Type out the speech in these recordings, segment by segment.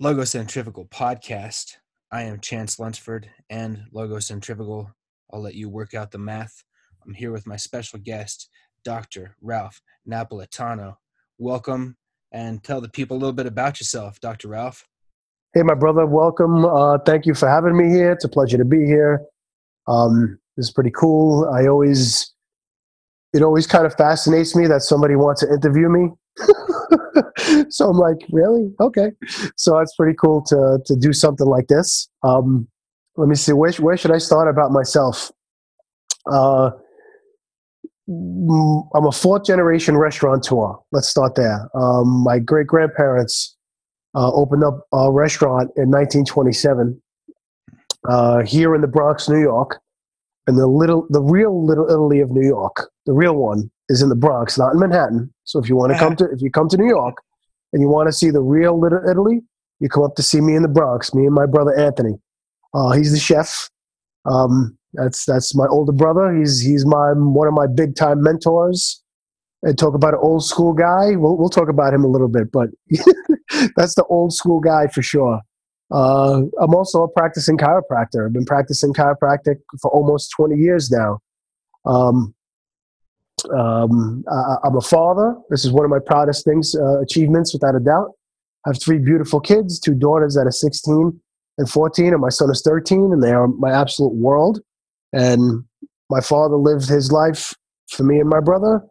Logocentrifugal podcast. I am Chance Lunsford and Logo Centrifugal. I'll let you work out the math. I'm here with my special guest, Dr. Ralph Napolitano. Welcome and tell the people a little bit about yourself, Dr. Ralph. Hey, my brother, welcome. Uh, thank you for having me here. It's a pleasure to be here. Um, this is pretty cool. I always, it always kind of fascinates me that somebody wants to interview me. so I'm like, really? Okay. So it's pretty cool to to do something like this. Um, let me see. Where where should I start about myself? Uh, mm, I'm a fourth generation restaurateur. Let's start there. Um, my great grandparents uh, opened up a restaurant in 1927 uh, here in the Bronx, New York, and the little, the real Little Italy of New York, the real one, is in the Bronx, not in Manhattan. So if you want to come to, if you come to New York and you want to see the real Little Italy, you come up to see me in the Bronx. Me and my brother Anthony. Uh, he's the chef. Um, that's that's my older brother. He's he's my one of my big time mentors. And talk about an old school guy. We'll we'll talk about him a little bit, but that's the old school guy for sure. Uh, I'm also a practicing chiropractor. I've been practicing chiropractic for almost 20 years now. Um, um, I, am a father. This is one of my proudest things, uh, achievements, without a doubt. I have three beautiful kids, two daughters that are 16 and 14, and my son is 13, and they are my absolute world. And my father lived his life for me and my brother.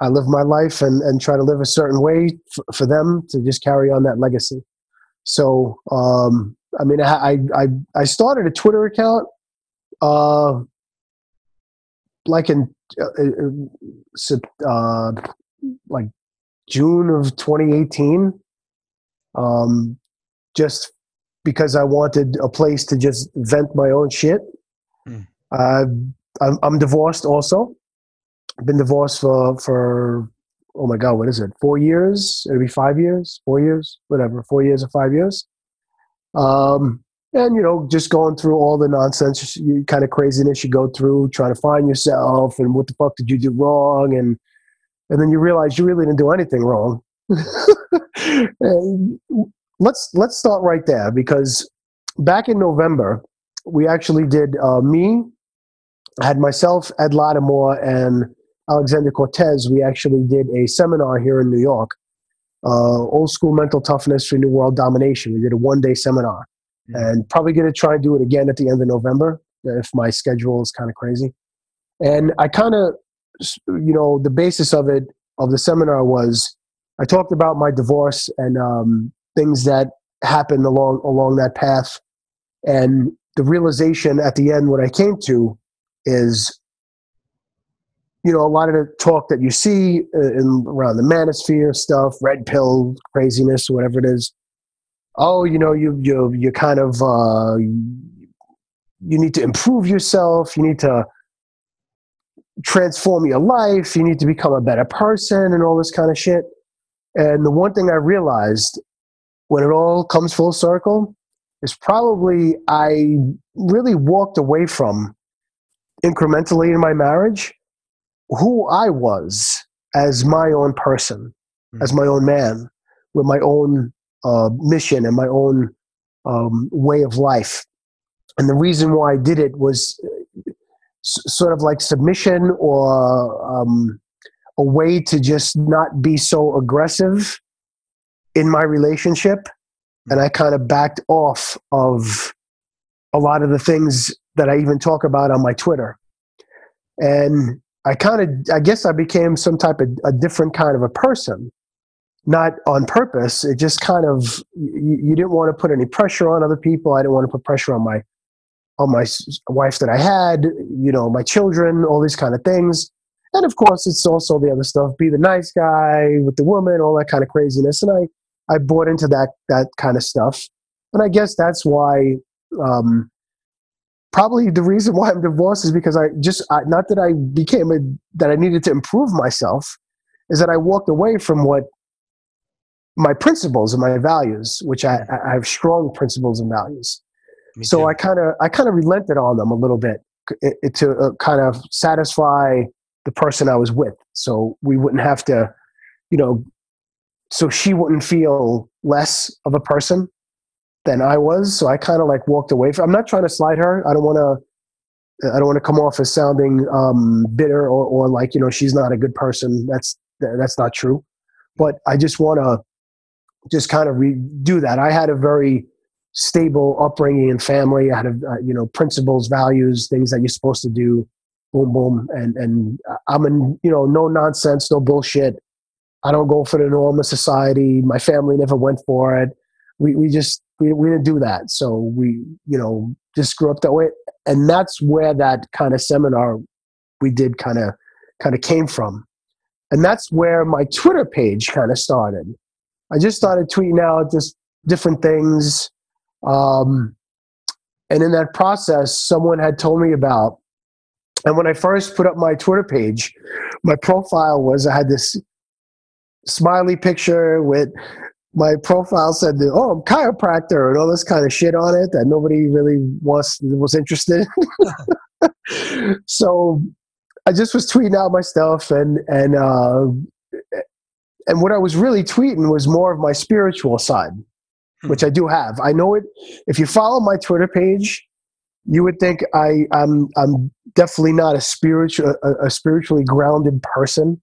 I live my life and, and try to live a certain way for, for them to just carry on that legacy. So, um, I mean, I, I, I started a Twitter account uh, like in uh, uh, uh, like June of 2018, um, just because I wanted a place to just vent my own shit. Mm. Uh, I'm, I'm divorced also. I've been divorced for for oh my god, what is it? Four years? It'll be five years, four years, whatever, four years or five years. Um, and you know, just going through all the nonsense, you, kind of craziness you go through, trying to find yourself, and what the fuck did you do wrong, and and then you realize you really didn't do anything wrong. let's let's start right there because back in November, we actually did uh, me, I had myself, Ed Latimore, and Alexander Cortes, we actually did a seminar here in New York, uh, old school mental toughness for new world domination. We did a one day seminar, mm-hmm. and probably going to try and do it again at the end of November if my schedule is kind of crazy. And I kind of, you know, the basis of it of the seminar was I talked about my divorce and um, things that happened along along that path, and the realization at the end what I came to is you know, a lot of the talk that you see uh, in, around the manosphere stuff, red pill craziness, whatever it is. Oh, you know, you you you kind of uh, you need to improve yourself. You need to transform your life. You need to become a better person, and all this kind of shit. And the one thing I realized when it all comes full circle is probably I really walked away from incrementally in my marriage who I was as my own person, mm-hmm. as my own man, with my own uh, mission and my own um, way of life. And the reason why I did it was uh, s- sort of like submission or um, a way to just not be so aggressive in my relationship. Hmm. And I kind of backed off of a lot of the things that I even talk about on my Twitter. And I kind of, I guess I became some type of a different kind of a person, not on purpose. It just kind of, you, you didn't want to put any pressure on other people. I didn't want to put pressure on my, on my wife that I had, you know, my children, all these kind of things. And of course, it's also the other stuff, be the nice guy with the woman, all that kind of craziness. And I, I bought into that, that kind of stuff. And I guess that's why, um, probably the reason why I'm divorced is because I just I, not that I became a that I needed to improve myself, is that I walked away from what my principles and my values, which I, I have strong principles and values. so I kind of I kind of relented on them a little bit it, it, to uh, kind of satisfy the person I was with, so we wouldn't have to, you know, so she wouldn't feel less of a person than I was. So I kind of like walked away from. I'm not trying to slide her. I don't want to. I don't want to come off as sounding um, bitter or, or like you know she's not a good person. That's that's not true. But I just want to just kind of redo that. I had a very stable upbringing and family. I had a, uh, you know principles, values, things that you're supposed to do. Boom, boom, and and I'm in you know no nonsense, no bullshit. I don't go for the norm of society. My family never went for it. We we just we, we didn't do that. So we you know just grew up that way, and that's where that kind of seminar we did kind of kind of came from, and that's where my Twitter page kind of started. I just started tweeting out just different things um, and in that process, someone had told me about, and when I first put up my Twitter page, my profile was I had this smiley picture with my profile said, that, "Oh, I'm chiropractor" and all this kind of shit on it that nobody really was was interested. so I just was tweeting out my stuff, and and uh, and what I was really tweeting was more of my spiritual side hmm. which I do have. I know it. If you follow my Twitter page, you would think I, I'm I'm definitely not a spiritual a, a spiritually grounded person.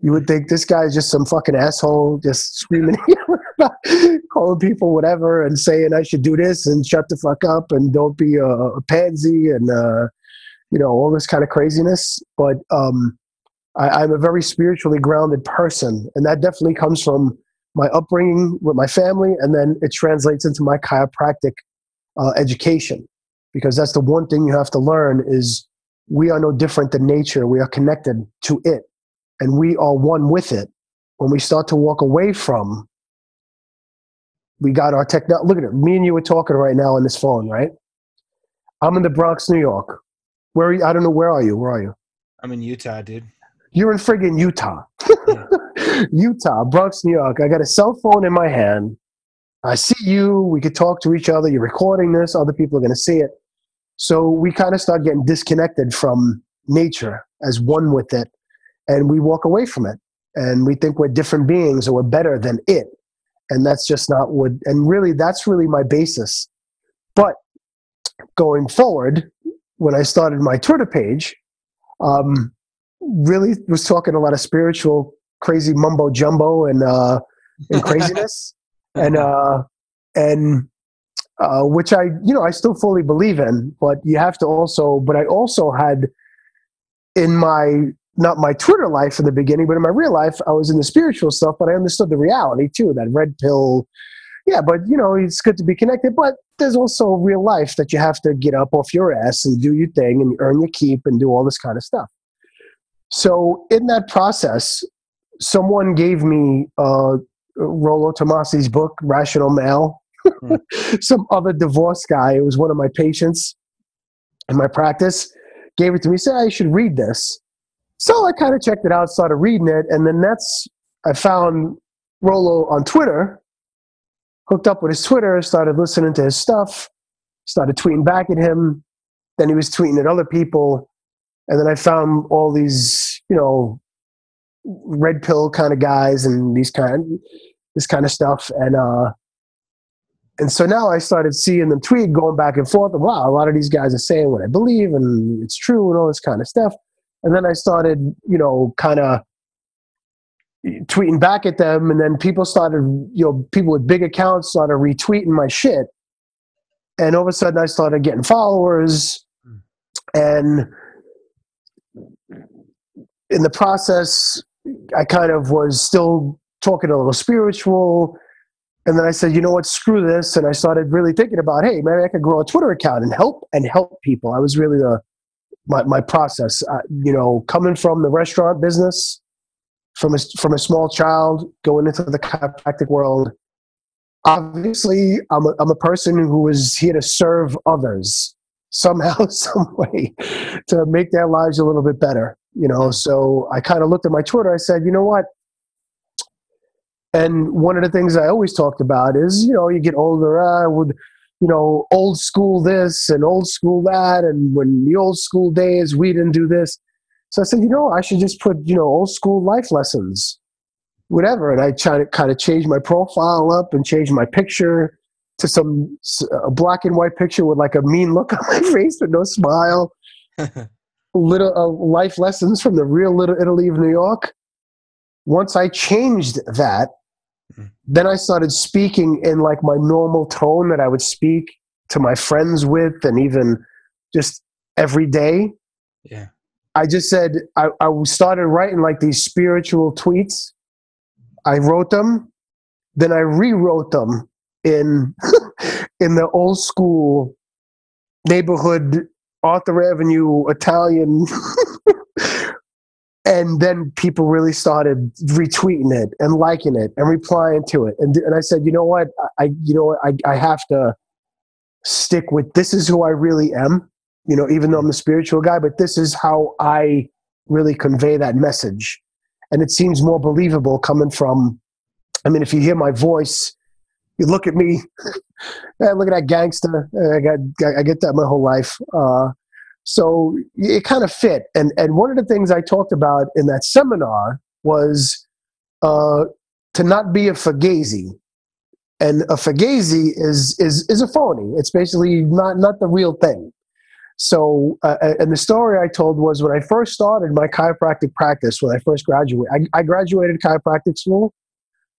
You would think this guy is just some fucking asshole, just screaming, calling people whatever, and saying I should do this and shut the fuck up and don't be a, a pansy and uh, you know all this kind of craziness. But um, I, I'm a very spiritually grounded person, and that definitely comes from my upbringing with my family, and then it translates into my chiropractic uh, education. Because that's the one thing you have to learn is we are no different than nature. We are connected to it, and we are one with it. When we start to walk away from, we got our technology. Look at it. Me and you are talking right now on this phone, right? I'm in the Bronx, New York. Where are you? I don't know. Where are you? Where are you? I'm in Utah, dude. You're in friggin' Utah. Utah, Bronx, New York. I got a cell phone in my hand. I see you. We could talk to each other. You're recording this. Other people are going to see it. So we kind of start getting disconnected from nature as one with it. And we walk away from it. And we think we're different beings or we're better than it. And that's just not what, and really, that's really my basis. But going forward, when I started my Twitter page, um, really was talking a lot of spiritual crazy mumbo jumbo and uh, and craziness and uh, and uh, which I you know I still fully believe in, but you have to also. But I also had in my not my Twitter life in the beginning, but in my real life, I was in the spiritual stuff, but I understood the reality too. That red pill, yeah. But you know, it's good to be connected, but there's also real life that you have to get up off your ass and do your thing and earn your keep and do all this kind of stuff. So in that process, someone gave me uh, Rollo Tomassi's book, Rational Male. Mm. Some other divorce guy, it was one of my patients in my practice, gave it to me, said I should read this. So I kind of checked it out, started reading it, and then that's I found Rollo on Twitter, hooked up with his Twitter, started listening to his stuff, started tweeting back at him. Then he was tweeting at other people, and then I found all these, you know, red pill kind of guys and these kind this kind of stuff and uh and so now I started seeing them tweet going back and forth. And, wow, a lot of these guys are saying what I believe and it's true and all this kind of stuff. And then I started, you know, kind of tweeting back at them. And then people started, you know, people with big accounts started retweeting my shit. And all of a sudden I started getting followers. Hmm. And in the process, I kind of was still talking a little spiritual. And then I said, you know what, screw this. And I started really thinking about, hey, maybe I could grow a Twitter account and help and help people. I was really the my, my process. Uh, you know, coming from the restaurant business, from a, from a small child, going into the chiropractic world. Obviously, I'm a, I'm a person who is here to serve others somehow, some way, to make their lives a little bit better you know so i kind of looked at my twitter i said you know what and one of the things i always talked about is you know you get older i would you know old school this and old school that and when the old school days we didn't do this so i said you know i should just put you know old school life lessons whatever and i tried to kind of change my profile up and change my picture to some a black and white picture with like a mean look on my face with no smile. little uh, life lessons from the real Little Italy of New York. Once I changed that. Then I started speaking in like my normal tone that I would speak to my friends with, and even just every day. Yeah. I just said I, I started writing like these spiritual tweets. I wrote them, then I rewrote them in in the old school neighborhood Arthur Avenue Italian. and then people really started retweeting it and liking it and replying to it. And, and I said, you know what? I, you know what? I, I have to stick with this is who I really am, you know, even though I'm a spiritual guy, but this is how I really convey that message. And it seems more believable coming from, I mean, if you hear my voice, you look at me, look at that gangster. I got, I get that my whole life. Uh, so it kind of fit. And and one of the things I talked about in that seminar was uh, to not be a fugazi. And a fugazi is is is a phony. It's basically not not the real thing. So, uh, and the story I told was when I first started my chiropractic practice, when I first graduated, I, I graduated chiropractic school.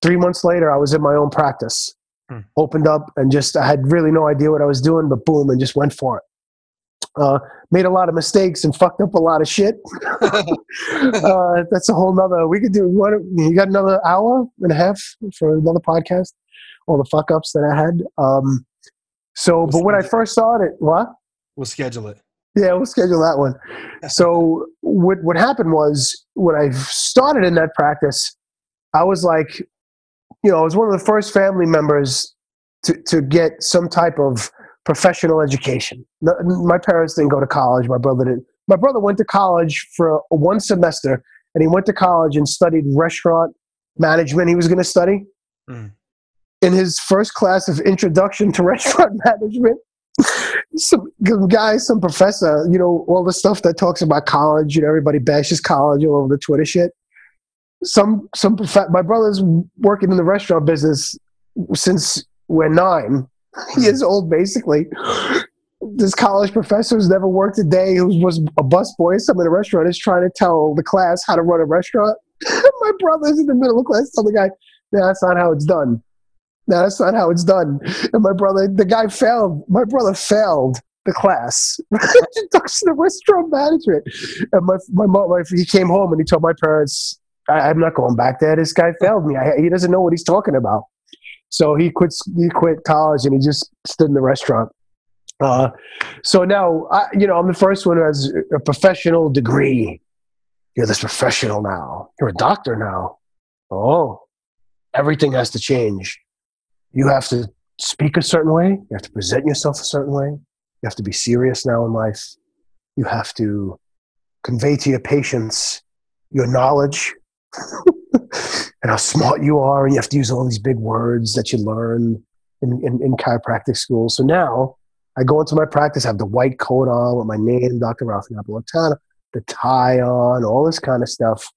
Three months later, I was in my own practice hmm. opened up and just I had really no idea what I was doing, but boom, and just went for it. Uh, made a lot of mistakes and fucked up a lot of shit. uh, that's a whole nother. We could do. What you got another hour and a half for another podcast? All the fuck ups that I had. Um, so, we'll but when I first started, what? We'll schedule it. Yeah, we'll schedule that one. so what what happened was when I started in that practice, I was like, you know, I was one of the first family members to, to get some type of professional education. My parents didn't go to college. My brother didn't. My brother went to college for one semester, and he went to college and studied restaurant management. He was going to study. Mm. In his first class of introduction to restaurant management, some guy, some professor, you know, all the stuff that talks about college, you know, everybody bashes college all over the Twitter shit some some prof- my brother's working in the restaurant business since we're nine years old basically. This college professor who's never worked a day who was a busboy some in a restaurant is trying to tell the class how to run a restaurant. My brother's in the middle of class tell the guy that's not how it's done. That's not how it's done. And my brother the guy failed. My brother failed the class. Introduction to restaurant management. And my, my mom my, he came home and he told my parents I, am not going back there. This guy failed me. I, he doesn't know what he's talking about. So he quit. He quit college and he just stood in the restaurant. Uh, so now, I, you know, I'm the first one who has a professional degree. You're this professional now. You're a doctor now. Oh, everything has to change. You have to speak a certain way. You have to present yourself a certain way. You have to be serious now in life. You have to convey to your patients your knowledge and how smart you are, and you have to use all these big words that you learn in, in, in chiropractic school. So now I go into my practice, I have the white coat on with my name, Dr. Ralph Napolitano, the tie on, all this kind of stuff.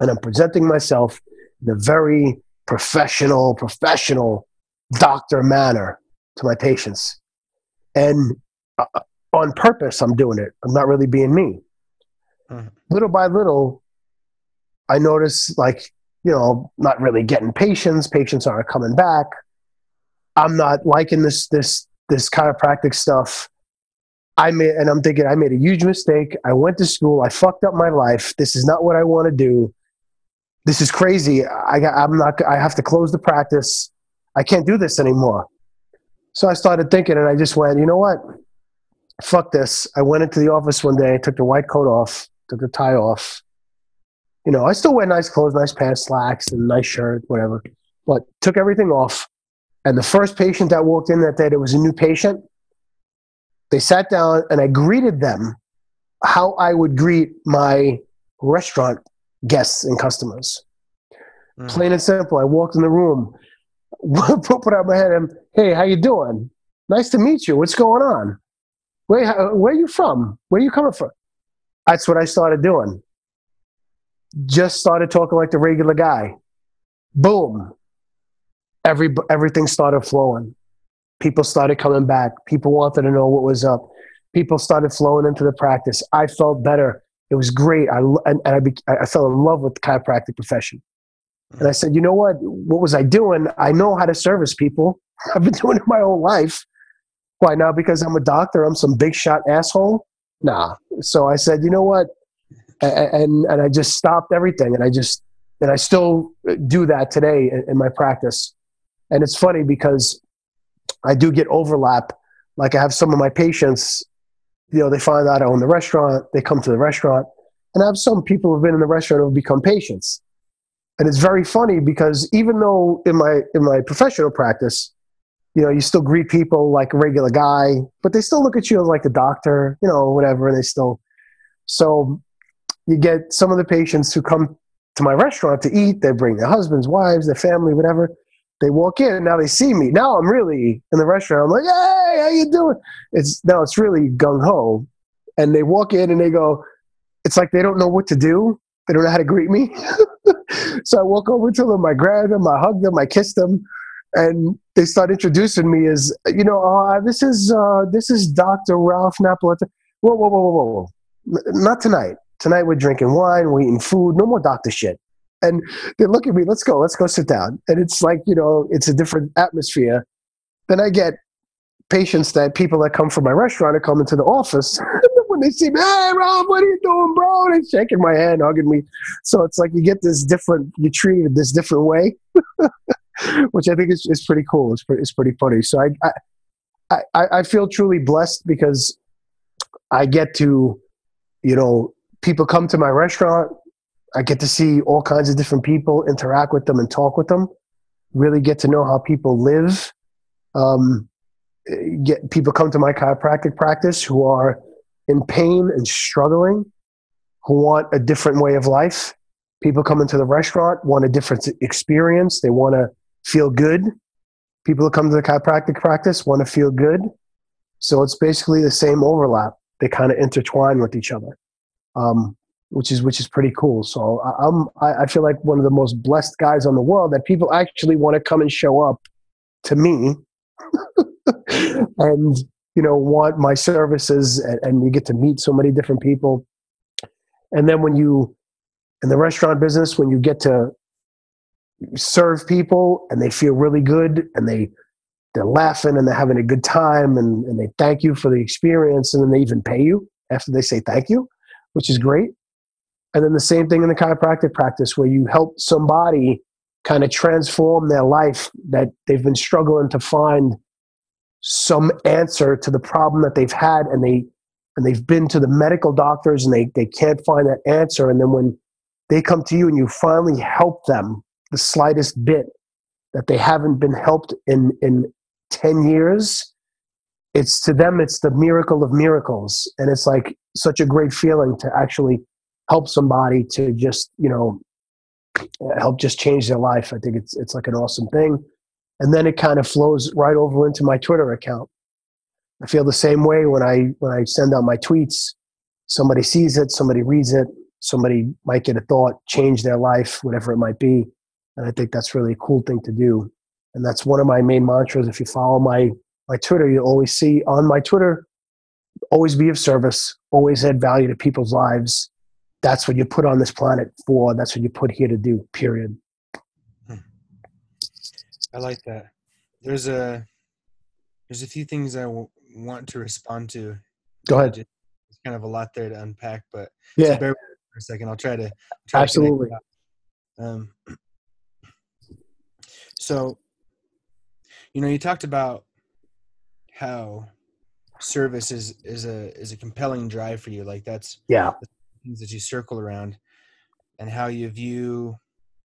And I'm presenting myself in a very professional, professional doctor manner to my patients. And uh, on purpose, I'm doing it. I'm not really being me. Mm-hmm. Little by little, I notice like, you know, not really getting patients. Patients aren't coming back. I'm not liking this this this chiropractic stuff. I made and I'm thinking I made a huge mistake. I went to school. I fucked up my life. This is not what I want to do. This is crazy. I got I'm not. I have to close the practice. I can't do this anymore. So I started thinking, and I just went, you know what? Fuck this. I went into the office one day, took the white coat off, took the tie off, you know, I still wear nice clothes, nice pants, slacks, and nice shirt, whatever. But took everything off. And the first patient that walked in that day, there was a new patient. They sat down and I greeted them how I would greet my restaurant guests and customers. Mm. Plain and simple. I walked in the room, put out my hand, and hey, how you doing? Nice to meet you. What's going on? Where, where are you from? Where are you coming from? That's what I started doing just started talking like the regular guy. Boom. Every everything started flowing. People started coming back. People wanted to know what was up. People started flowing into the practice. I felt better. It was great. I and, and I, be, I fell in love with the chiropractic profession. And I said, you know what? What was I doing? I know how to service people. I've been doing it my whole life. Why now? Because I'm a doctor. I'm some big shot asshole. Nah. So I said, you know what? And and I just stopped everything, and I just and I still do that today in, my practice. And it's funny because I do get overlap. Like I have some of my patients, you know, they find out I own the restaurant, they come to the restaurant, and I have some people who've been in the restaurant who've become patients. And it's very funny because even though in my in my professional practice, you know, you still greet people like a regular guy, but they still look at you like a doctor, you know, whatever, and they still so you get some of the patients who come to my restaurant to eat, they bring their husbands, wives, their family, whatever. They walk in and now they see me. Now i'm really in the restaurant i'm like hey how you doing? It's now it's really gung-ho. And they walk in and they go it's like they don't know what to do. They don't know how to greet me. So i walk over to them i grab them i hug them i kiss them. And they start introducing me as you know uh, this is uh, this is dr ralph napolitano. Whoa whoa whoa whoa whoa. Not tonight tonight we're drinking wine we're eating food no more doctor shit and they look at me, let's go, let's go sit down. And it's like, you know, it's a different atmosphere. Then I get patients that people that come from my restaurant are coming to the office. And when they see me, hey, Rob, what are you doing, bro? And They're shaking my hand, hugging me. So it's like you get this different, you treat it this different way, which I think is, is pretty cool. It's pretty, it's pretty funny. So I, I, I, I feel truly blessed because I get to, you know, people come to my restaurant I get to see all kinds of different people, interact with them, and talk with them. Really get to know how people live. Um, get people come to my chiropractic practice who are in pain and struggling, who want a different way of life. People come into the restaurant want a different experience. They want to feel good. People who come to the chiropractic practice want to feel good. So it's basically the same overlap. They kind of intertwine with each other. Um, which is which is pretty cool. So I, I'm I, I feel like one of the most blessed guys on the world that people actually want to come and show up to me, and you know want my services, and, and you get to meet so many different people. And then when you in the restaurant business, when you get to serve people and they feel really good and they they're laughing and they're having a good time and, and they thank you for the experience and then they even pay you after they say thank you, which is great. And then the same thing in the chiropractic practice where you help somebody kind of transform their life that they've been struggling to find some answer to the problem that they've had and they and they've been to the medical doctors and they, they can't find that answer and then when they come to you and you finally help them the slightest bit that they haven't been helped in in 10 years it's to them it's the miracle of miracles and it's like such a great feeling to actually help somebody to just you know uh, help just change their life. I think it's it's like an awesome thing, and then it kind of flows right over into my Twitter account. I feel the same way when I when I send out my tweets. Somebody sees it, somebody reads it, somebody might get a thought, change their life, whatever it might be, and I think that's really a cool thing to do. And that's one of my main mantras. If you follow my my Twitter, you always see on my Twitter, always be of service, always add value to people's lives, that's what you put on this planet for. That's what you put here to do. Period. I like that. There's a there's a few things I w- want to respond to. Go ahead. It's kind of a lot there to unpack, but yeah, so bear with me for a second. I'll try to try absolutely. To um, so, you know, you talked about how service is is a is a compelling drive for you. Like that's yeah, things that you circle around and how you view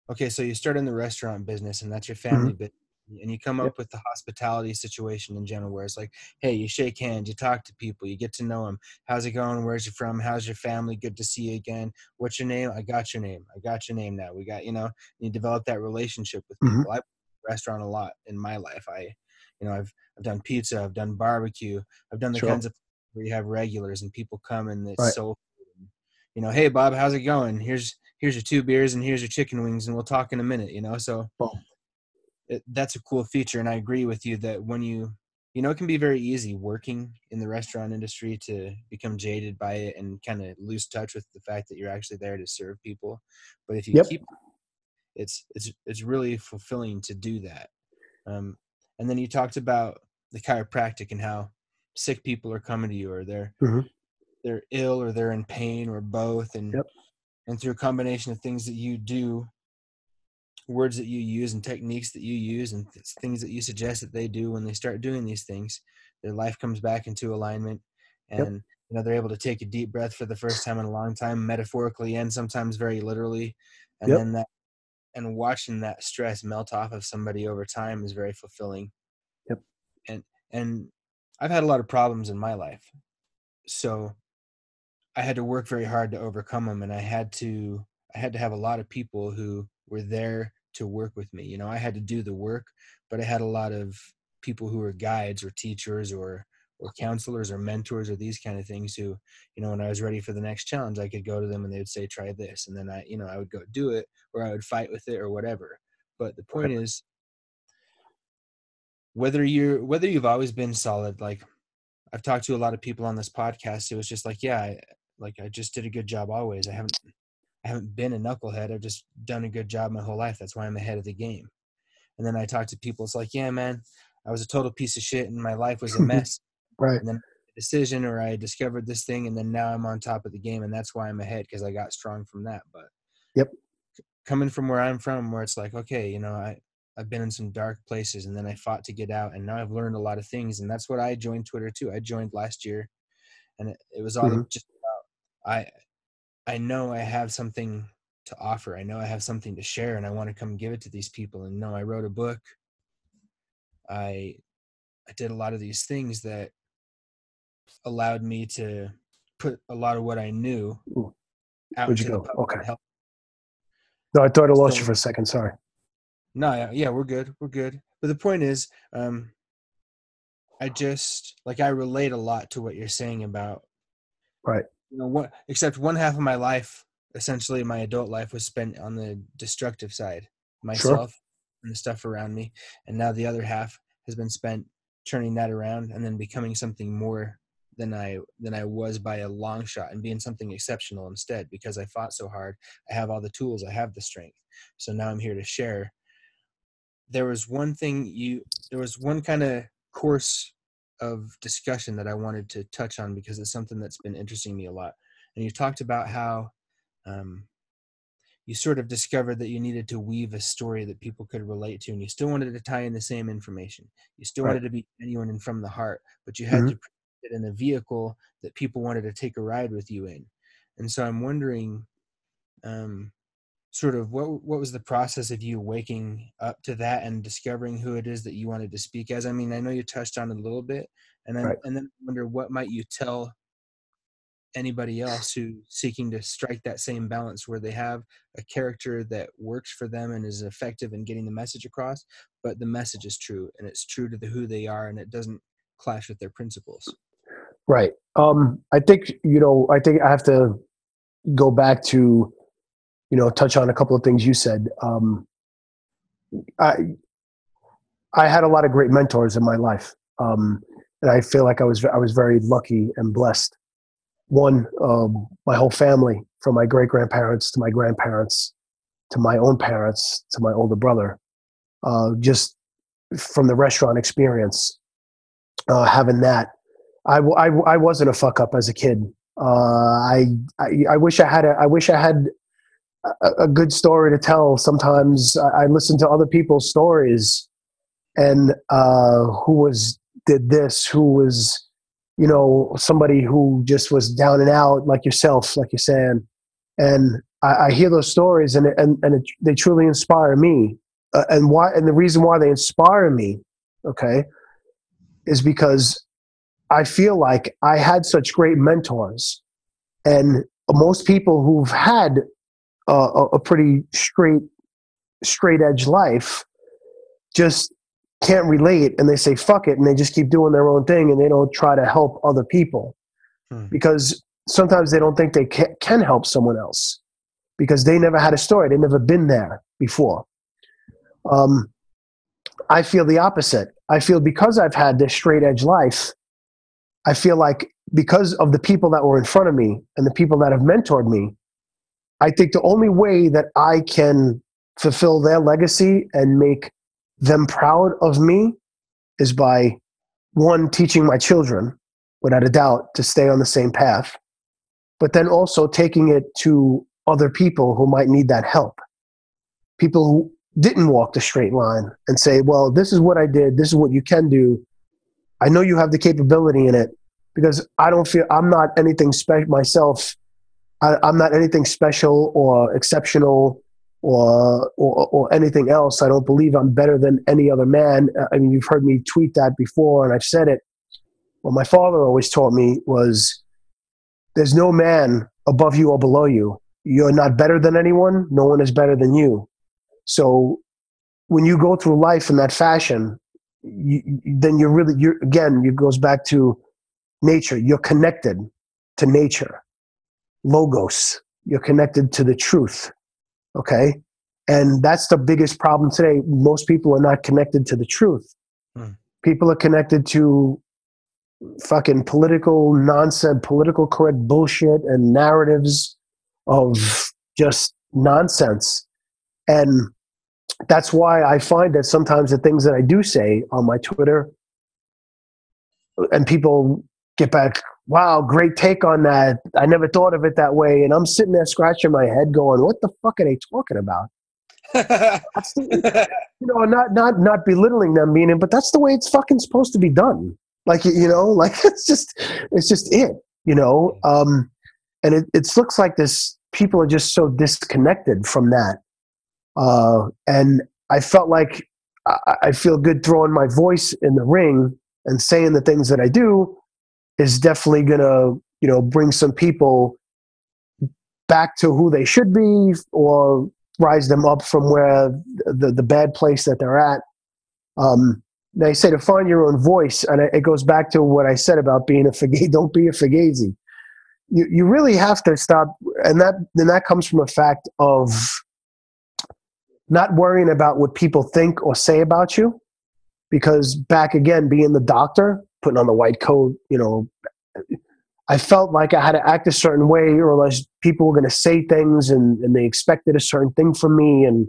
okay so you start in the restaurant business and that's your family mm-hmm. business and you come up with the hospitality situation in general where it's like hey you shake hands you talk to people you get to know them how's it going? Where's you from? How's your family? Good to see you again. What's your name? I got your name. I got your name now. We got you know you develop that relationship with people. Mm-hmm. i restaurant a lot in my life. I you know i've i've done pizza i've done barbecue i've done the sure. kinds of where you have regulars and people come and it's right. so you know, hey Bob, how's it going? Here's here's your two beers and here's your chicken wings, and we'll talk in a minute. You know, so it, that's a cool feature, and I agree with you that when you you know it can be very easy working in the restaurant industry to become jaded by it and kind of lose touch with the fact that you're actually there to serve people but if you Yep. keep it's it's it's really fulfilling to do that um, and then you talked about the chiropractic and how sick people are coming to you or they're Mhm. they're ill or they're in pain or both and Yep. and through a combination of things that you do words that you use and techniques that you use and th- things that you suggest that they do when they start doing these things their life comes back into alignment and Yep. you know they're able to take a deep breath for the first time in a long time metaphorically and sometimes very literally and Yep. then that and watching that stress melt off of somebody over time is very fulfilling. Yep. and and i've had a lot of problems in my life. So i had to work very hard to overcome them and i had to i had to have a lot of people who were there to work with me. You know i had to do the work but i had a lot of people who were guides or teachers or or counselors or mentors or these kind of things who you know when i was ready for the next challenge i could go to them and they would say try this and then i you know i would go do it or i would fight with it or whatever. But the point is whether you're whether you've always been solid like i've talked to a lot of people on this podcast it was just like yeah I, like i just did a good job always. I haven't i haven't been a knucklehead. I've just done a good job my whole life. That's why i'm ahead of the game. And then i talk to people it's like yeah man i was a total piece of shit and my life was a mess Right. and then a decision or i discovered this thing and then now i'm on top of the game and that's why i'm ahead because i got strong from that but Yep. coming from where i'm from where it's like okay you know i i've been in some dark places and then i fought to get out and now i've learned a lot of things and that's what i joined twitter too i joined last year and it, it was all Mhm. just about i i know i have something to offer i know i have something to share and i want to come give it to these people and no i wrote a book i i did a lot of these things that allowed me to put a lot of what i knew Ooh, out where'd you go? Okay. help No, I thought I lost So- you for a second. Sorry. No, yeah, yeah, we're good. We're good. But the point is, um, I just like I relate a lot to what you're saying about Right. You know, what except one half of my life, essentially my adult life, was spent on the destructive side, myself and the stuff around me, and now the other half has been spent turning that around and then becoming something more than I than I was by a long shot and being something exceptional instead because I fought so hard. I have all the tools, I have the strength. So now I'm here to share there was one thing you there was one kind of course of discussion that I wanted to touch on because it's something that's been interesting me a lot. And you talked about how um, you sort of discovered that you needed to weave a story that people could relate to, and you still wanted to tie in the same information. You still Right. wanted to be genuine and from the heart, but you had Mhm. to in the vehicle that people wanted to take a ride with you in. And so I'm wondering, um, sort of what what was the process of you waking up to that and discovering who it is that you wanted to speak as? I mean, I know you touched on it a little bit, and then Right. and then I wonder what might you tell anybody else who's seeking to strike that same balance where they have a character that works for them and is effective in getting the message across, but the message is true and it's true to the who they are and it doesn't clash with their principles. Right. Um, I think you know. I think I have to go back to, you know, touch on a couple of things you said. Um, I I had a lot of great mentors in my life, um, and I feel like I was I was very lucky and blessed. One, um, my whole family, from my great grandparents to my grandparents, to my own parents, to my older brother, uh, just from the restaurant experience, uh, having that I, I, I wasn't a fuck up as a kid. Uh, I, I I wish I had a I wish I had a, a good story to tell. Sometimes I, I listen to other people's stories, and uh, who was did this, who was, you know, somebody who just was down and out like yourself, like you're saying, and I, I hear those stories, and and and it, they truly inspire me. Uh, and why? And the reason why they inspire me, okay, is because I feel like I had such great mentors, and most people who've had a, a pretty straight, straight edge life just can't relate, and they say fuck it, and they just keep doing their own thing, and they don't try to help other people Hmm. because sometimes they don't think they can, can help someone else because they never had a story, they never been there before. Um, I feel the opposite. I feel because I've had this straight edge life, I feel like because of the people that were in front of me and the people that have mentored me, I think the only way that I can fulfill their legacy and make them proud of me is by one, teaching my children, without a doubt, to stay on the same path, but then also taking it to other people who might need that help. People who didn't walk the straight line and say, well, this is what I did, this is what you can do. I know you have the capability in it because I don't feel I'm not anything special myself. I, am not anything special or exceptional or, or, or anything else. I don't believe I'm better than any other man. Uh, I mean, you've heard me tweet that before, and I've said it. What my father always taught me was, "There's no man above you or below you. You're not better than anyone. No one is better than you." So when you go through life in that fashion, you, then you're really you're again it goes back to nature. You're connected to nature, logos. You're connected to the truth. Okay, and that's the biggest problem today. Most people are not connected to the truth. Hmm. People are connected to fucking political nonsense, political correct bullshit, and narratives of just nonsense. And that's why I find that sometimes the things that I do say on my Twitter and people get back, wow, great take on that. I never thought of it that way. And I'm sitting there scratching my head going, what the fuck are they talking about? you know, not not not belittling them, meaning, but that's the way it's fucking supposed to be done. Like you know, like it's just it's just it. You know, um, and it it looks like this. People are just so disconnected from that uh, and I felt like I, I feel good throwing my voice in the ring and saying the things that I do is definitely going to, you know, bring some people back to who they should be or rise them up from where the, the bad place that they're at. Um, they say to find your own voice, and it goes back to what I said about being a fugazi. Don't be a fugazi. You you really have to stop, and that then that comes from a fact of not worrying about what people think or say about you because back again being the doctor putting on the white coat you know i felt like i had to act a certain way or else people were going to say things and, and they expected a certain thing from me and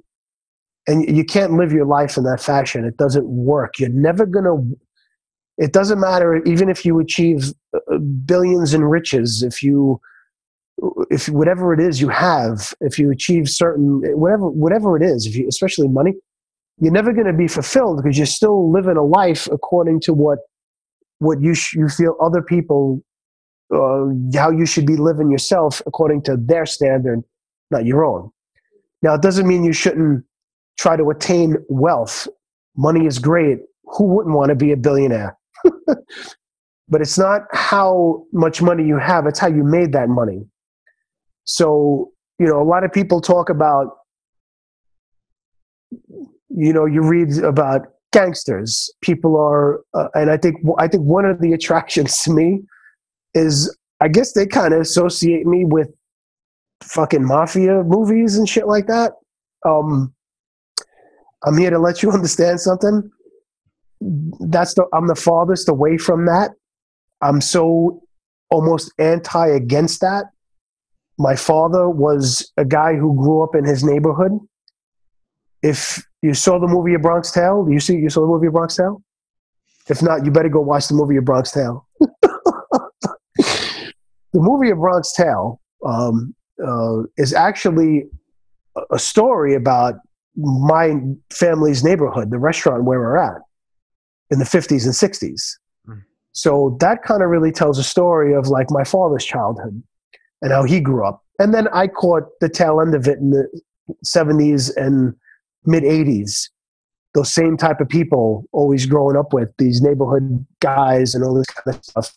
and you can't live your life in that fashion. It doesn't work. You're never going to it doesn't matter even if you achieve uh, billions in riches if you if whatever it is you have, if you achieve certain whatever whatever it is, if you especially money, you're never going to be fulfilled because you're still living a life according to what what you sh- you feel other people uh, how you should be living yourself according to their standard, not your own. Now, it doesn't mean you shouldn't try to attain wealth. Money is great. Who wouldn't want to be a billionaire? but it's not how much money you have, it's how you made that money. So, you know, a lot of people talk about, you know, you read about gangsters. People are, uh, and I think I think one of the attractions to me is I guess they kind of associate me with fucking mafia movies and shit like that. Um, I'm here to let you understand something. That's the I'm the farthest away from that. I'm so almost anti against that my father was a guy who grew up in his neighborhood. If you saw the movie A Bronx Tale, do you see you saw the movie A Bronx Tale? If not, you better go watch the movie A Bronx Tale. the movie A Bronx Tale um, uh, is actually a story about my family's neighborhood, the restaurant where we're at in the 50s and 60s. Mm. So that kind of really tells a story of like my father's childhood and how he grew up. And then I caught the tail end of it in the 70s and mid 80s. Those same type of people always growing up with these neighborhood guys and all this kind of stuff.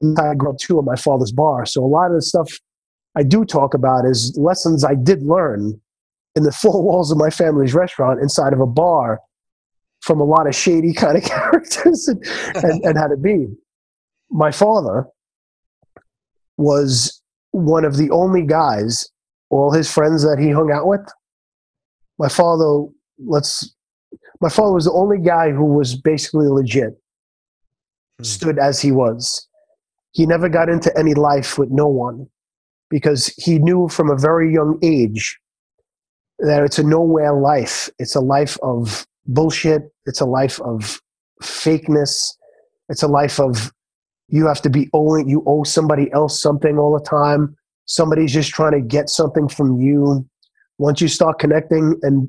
And I grew up too at my father's bar. So a lot of the stuff I do talk about is lessons I did learn in the four walls of my family's restaurant inside of a bar from a lot of shady kind of characters and, and, and how to be. My father was one of the only guys, all his friends that he hung out with. My father, let's, my father was the only guy who was basically legit, Hmm. stood as he was. He never got into any life with no one because he knew from a very young age that it's a nowhere life. It's a life of bullshit. It's a life of fakeness. It's a life of you have to be owing, you owe somebody else something all the time. Somebody's just trying to get something from you. Once you start connecting and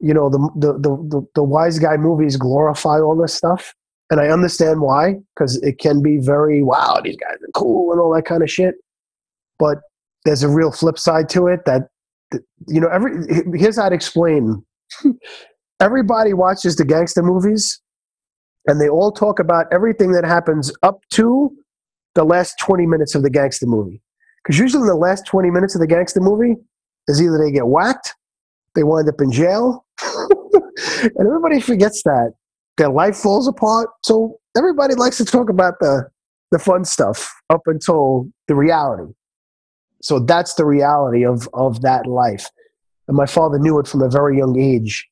you know the the the, the, the wise guy movies glorify all this stuff and i understand why because it can be very wow these guys are cool and all that kind of shit but there's a real flip side to it that you know every here's how i'd explain everybody watches the gangster movies and they all talk about everything that happens up to the last 20 minutes of the gangster movie. Because usually in the last 20 minutes of the gangster movie is either they get whacked they wind up in jail and everybody forgets that their life falls apart. So everybody likes to talk about the the fun stuff up until the reality. So that's the reality of of that life. And my father knew it from a very young age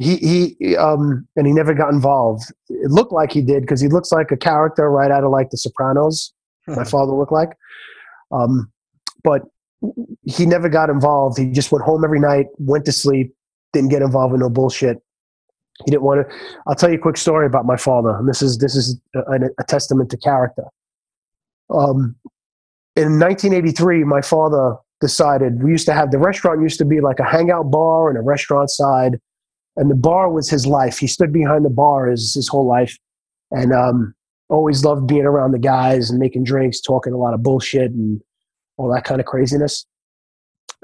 he he um and he never got involved. It looked like he did because he looks like a character right out of like the sopranos my father looked like. Um but he never got involved. He just went home every night went to sleep didn't get involved in no bullshit. He didn't want to i'll tell you a quick story about my father and this is this is a, a testament to character. Um in 1983 my father decided we used to have the restaurant used to be like a hangout bar and a restaurant side and the bar was his life he stood behind the bar his, his whole life and um always loved being around the guys and making drinks talking a lot of bullshit and all that kind of craziness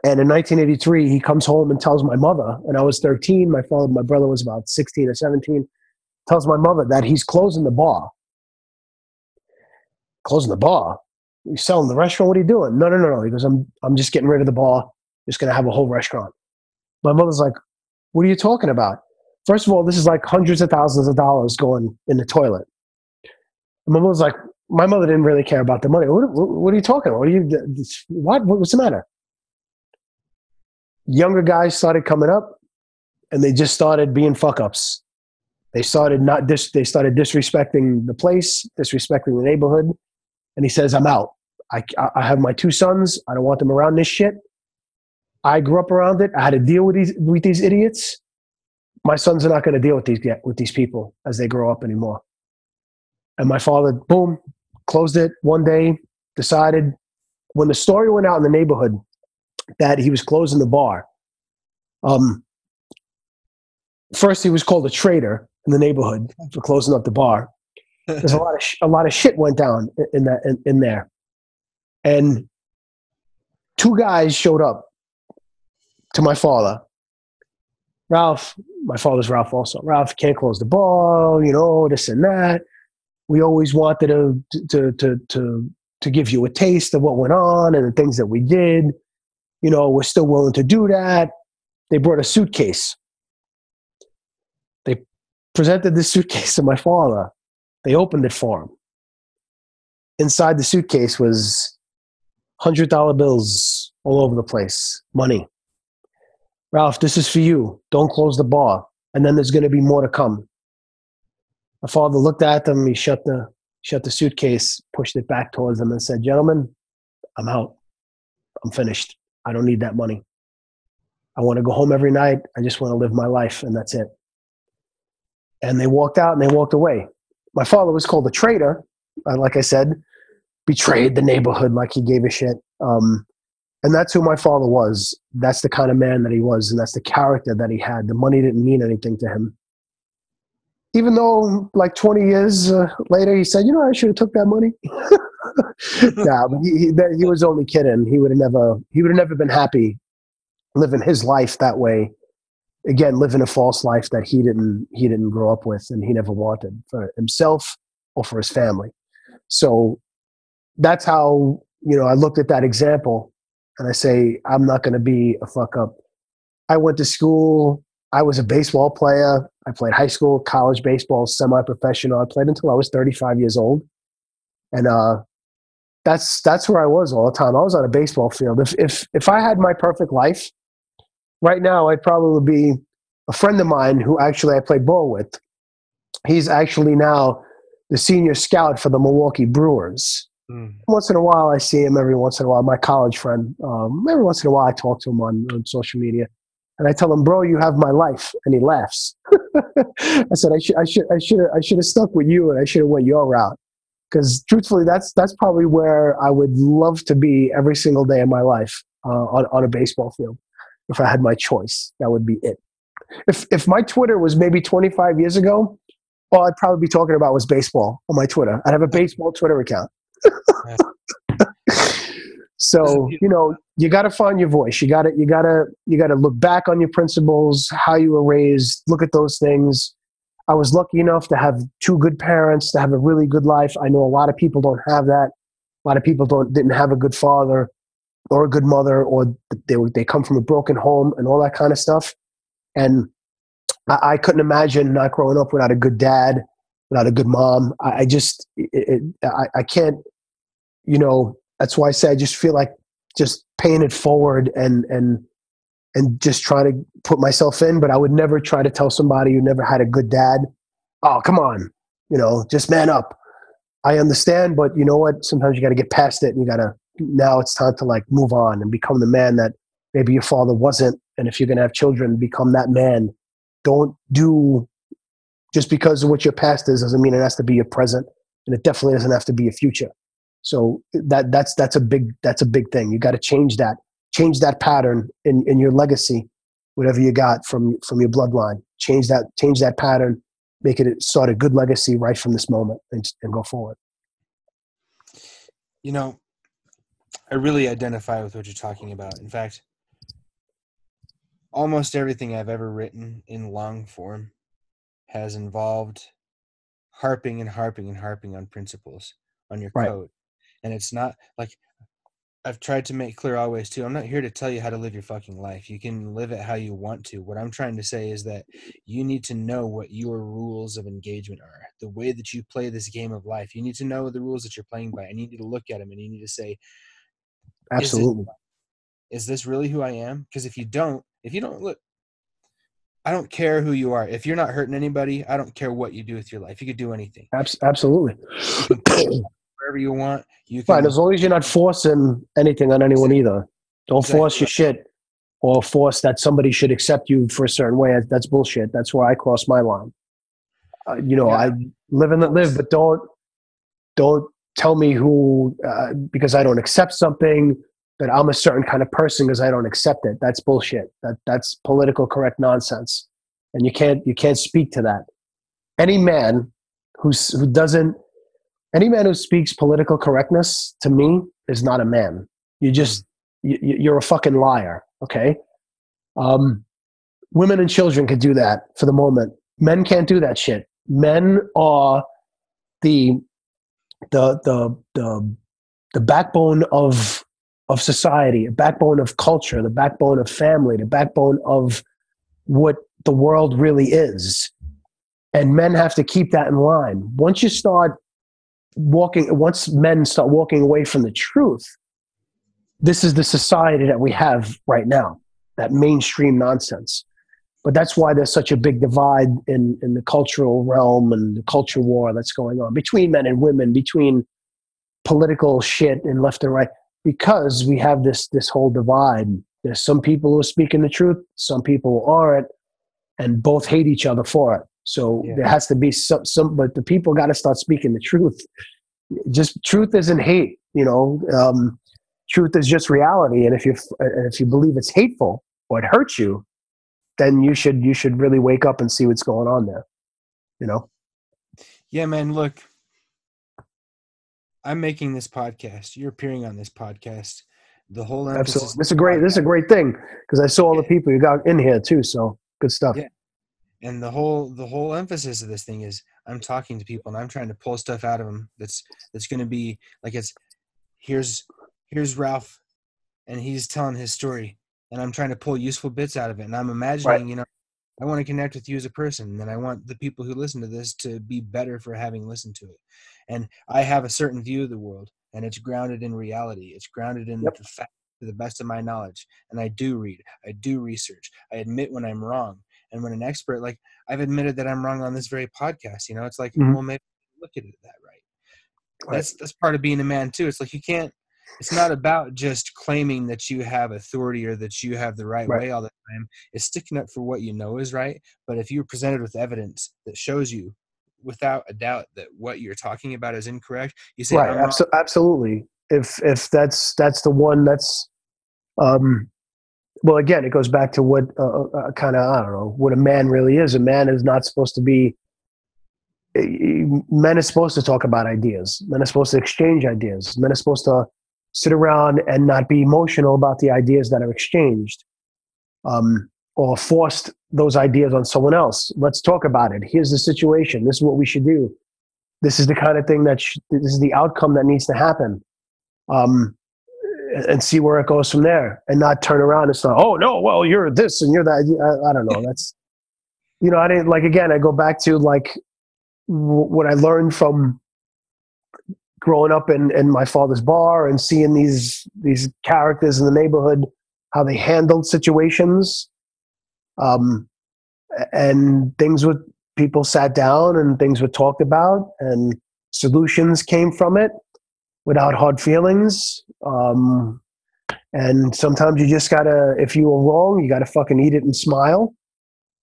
and in 1983, he comes home and tells my mother, and I was 13. My father, my brother was about 16 or 17. Tells my mother that he's closing the bar. Closing the bar. He's selling the restaurant. What are you doing? No, no, no, no. He goes, I'm, I'm just getting rid of the bar. Just going to have a whole restaurant. My mother's like, What are you talking about? First of all, this is like hundreds of thousands of dollars going in the toilet. My mother's like, My mother didn't really care about the money. What, what, what are you talking about? What are you? What? What's the matter? younger guys started coming up and they just started being fuck ups. They started not dis- they started disrespecting the place, disrespecting the neighborhood. And he says, I'm out. I, I have my two sons. I don't want them around this shit. I grew up around it. I had to deal with these with these idiots. My sons are not going to deal with these with these people as they grow up anymore. And my father, boom, closed it one day. Decided when the story went out in the neighborhood that he was closing the bar. Um, first, he was called a traitor in the neighborhood for closing up the bar. There's a lot of sh- a lot of shit went down in that in, in there, and two guys showed up to my father. Ralph, my father's Ralph also. Ralph can't close the ball, you know, this and that. We always wanted to to to to to give you a taste of what went on and the things that we did you know, we're still willing to do that. They brought a suitcase. They presented this suitcase to my father. They opened it for him. Inside the suitcase was $100 bills all over the place, money. Ralph, this is for you. Don't close the bar. And then there's going to be more to come. My father looked at them. He shut the, shut the suitcase, pushed it back towards them, and said, Gentlemen, I'm out. I'm finished. I don't need that money. I want to go home every night. I just want to live my life, and that's it. And they walked out and they walked away. My father was called a traitor, uh, like I said, betrayed the neighborhood like he gave a shit. Um, and that's who my father was. That's the kind of man that he was, and that's the character that he had. The money didn't mean anything to him. Even though, like 20 years uh, later, he said, "You know, I should have took that money." nah, but he, he, he was only kidding. He would have never he would have never been happy living his life that way. Again, living a false life that he didn't he didn't grow up with and he never wanted for himself or for his family. So that's how you know I looked at that example and I say I'm not going to be a fuck up. I went to school. I was a baseball player. I played high school, college baseball, semi-professional. I played until I was 35 years old, and uh, that's that's where I was all the time. I was on a baseball field. If if if I had my perfect life, right now I'd probably be a friend of mine who actually I played ball with. He's actually now the senior scout for the Milwaukee Brewers. Mm. Once in a while, I see him. Every once in a while, my college friend. Um, every once in a while, I talk to him on, on social media, and I tell him, "Bro, you have my life," and he laughs. I said, "I should, I should, I should, I should have stuck with you, and I should have went your route." Because truthfully, that's that's probably where I would love to be every single day of my life uh, on on a baseball field. If I had my choice, that would be it. If if my Twitter was maybe 25 years ago, all I'd probably be talking about was baseball on my Twitter. I'd have a baseball Twitter account. So you know you got to find your voice. You got to you got to you got to look back on your principles how you were raised look at those things. I was lucky enough to have two good parents to have a really good life. I know a lot of people don't have that. A lot of people don't didn't have a good father or a good mother or they they come from a broken home and all that kind of stuff. And i, I couldn't imagine not growing up without a good dad without a good mom. I, I just it, it, I, I can't you know that's why I say I just feel like just paying it forward and and and just try to put myself in. But I would never try to tell somebody who never had a good dad, "Oh, come on, you know, just man up." I understand, but you know what? Sometimes you got to get past it, and you got to. Now it's time to like move on and become the man that maybe your father wasn't. And if you're gonna have children, become that man. Don't do just because of what your past is doesn't mean it has to be your present, and it definitely doesn't have to be your future. So that that's that's a big that's a big thing. You got to change that change that pattern in, in your legacy, whatever you got from from your bloodline. Change that change that pattern, make it start a good legacy right from this moment and, and go forward. You know, I really identify with what you're talking about. In fact, almost everything I've ever written in long form has involved harping and harping and harping on principles on your right. code and it's not like I've tried to make clear always too. I'm not here to tell you how to live your fucking life. You can live it how you want to. What I'm trying to say is that you need to know what your rules of engagement are. The way that you play this game of life. You need to know the rules that you're playing by and you need to look at them and you need to say Absolutely. Is this, is this really who I am? Because if you don't, if you don't look I don't care who you are. If you're not hurting anybody, I don't care what you do with your life. You could do anything. Absolutely. Wherever you want. You can. Right, as long as you're not forcing anything on anyone either. Don't exactly. force your shit or force that somebody should accept you for a certain way. That's bullshit. That's where I cross my line. Uh, you know, yeah. I live and let live, but don't don't tell me who uh, because I don't accept something that I'm a certain kind of person because I don't accept it. That's bullshit. That that's political correct nonsense, and you can't you can't speak to that. Any man who's who doesn't any man who speaks political correctness to me is not a man. You just you, you're a fucking liar. Okay. Um, women and children can do that for the moment. Men can't do that shit. Men are the the the the the backbone of of society, a backbone of culture, the backbone of family, the backbone of what the world really is. And men have to keep that in line. Once you start walking once men start walking away from the truth this is the society that we have right now that mainstream nonsense. But that's why there's such a big divide in, in the cultural realm and the culture war that's going on between men and women between political shit and left and right because we have this this whole divide. There's some people who are speaking the truth some people aren't and both hate each other for it so yeah. there has to be some, some, but the people got to start speaking the truth. Just truth isn't hate, you know. Um, truth is just reality, and if you if you believe it's hateful or it hurts you, then you should you should really wake up and see what's going on there. You know. Yeah, man. Look, I'm making this podcast. You're appearing on this podcast. The whole. Absolutely. This is a great. This is a great thing because I saw all the people you got in here too. So good stuff. Yeah and the whole the whole emphasis of this thing is i'm talking to people and i'm trying to pull stuff out of them that's that's going to be like it's here's here's ralph and he's telling his story and i'm trying to pull useful bits out of it and i'm imagining right. you know i want to connect with you as a person and i want the people who listen to this to be better for having listened to it and i have a certain view of the world and it's grounded in reality it's grounded in yep. the fact to the best of my knowledge and i do read i do research i admit when i'm wrong and when an expert like i've admitted that i'm wrong on this very podcast you know it's like Mhm. well maybe look at it that right. That's that's part of being a man too. It's like you can't it's not about just claiming that you have authority or that you have the right, Right. way all the time. It's sticking up for what you know is right. But if you're presented with evidence that shows you without a doubt that what you're talking about is incorrect you say right abso- absolutely. If if that's that's the one that's um well again it goes back to what uh, uh, kind of i don't know what a man really is. A man is not supposed to be eh, men are supposed to talk about ideas. Men are supposed to exchange ideas. Men are supposed to sit around and not be emotional about the ideas that are exchanged um, or forced those ideas on someone else. Let's talk about it. Here's the situation. This is what we should do. This is the kind of thing that sh- this is the outcome that needs to happen. Um, and see where it goes from there and not turn around. And say oh no well you're this and you're that. I, I don't know. That's you know i didn't like again i go back to like w- what i learned from growing up in, in my father's bar and seeing these these characters in the neighborhood how they handled situations um, and things would people sat down and things were talked about and solutions came from it without hard feelings. Um, and sometimes you just gotta if you were wrong you gotta fucking eat it and smile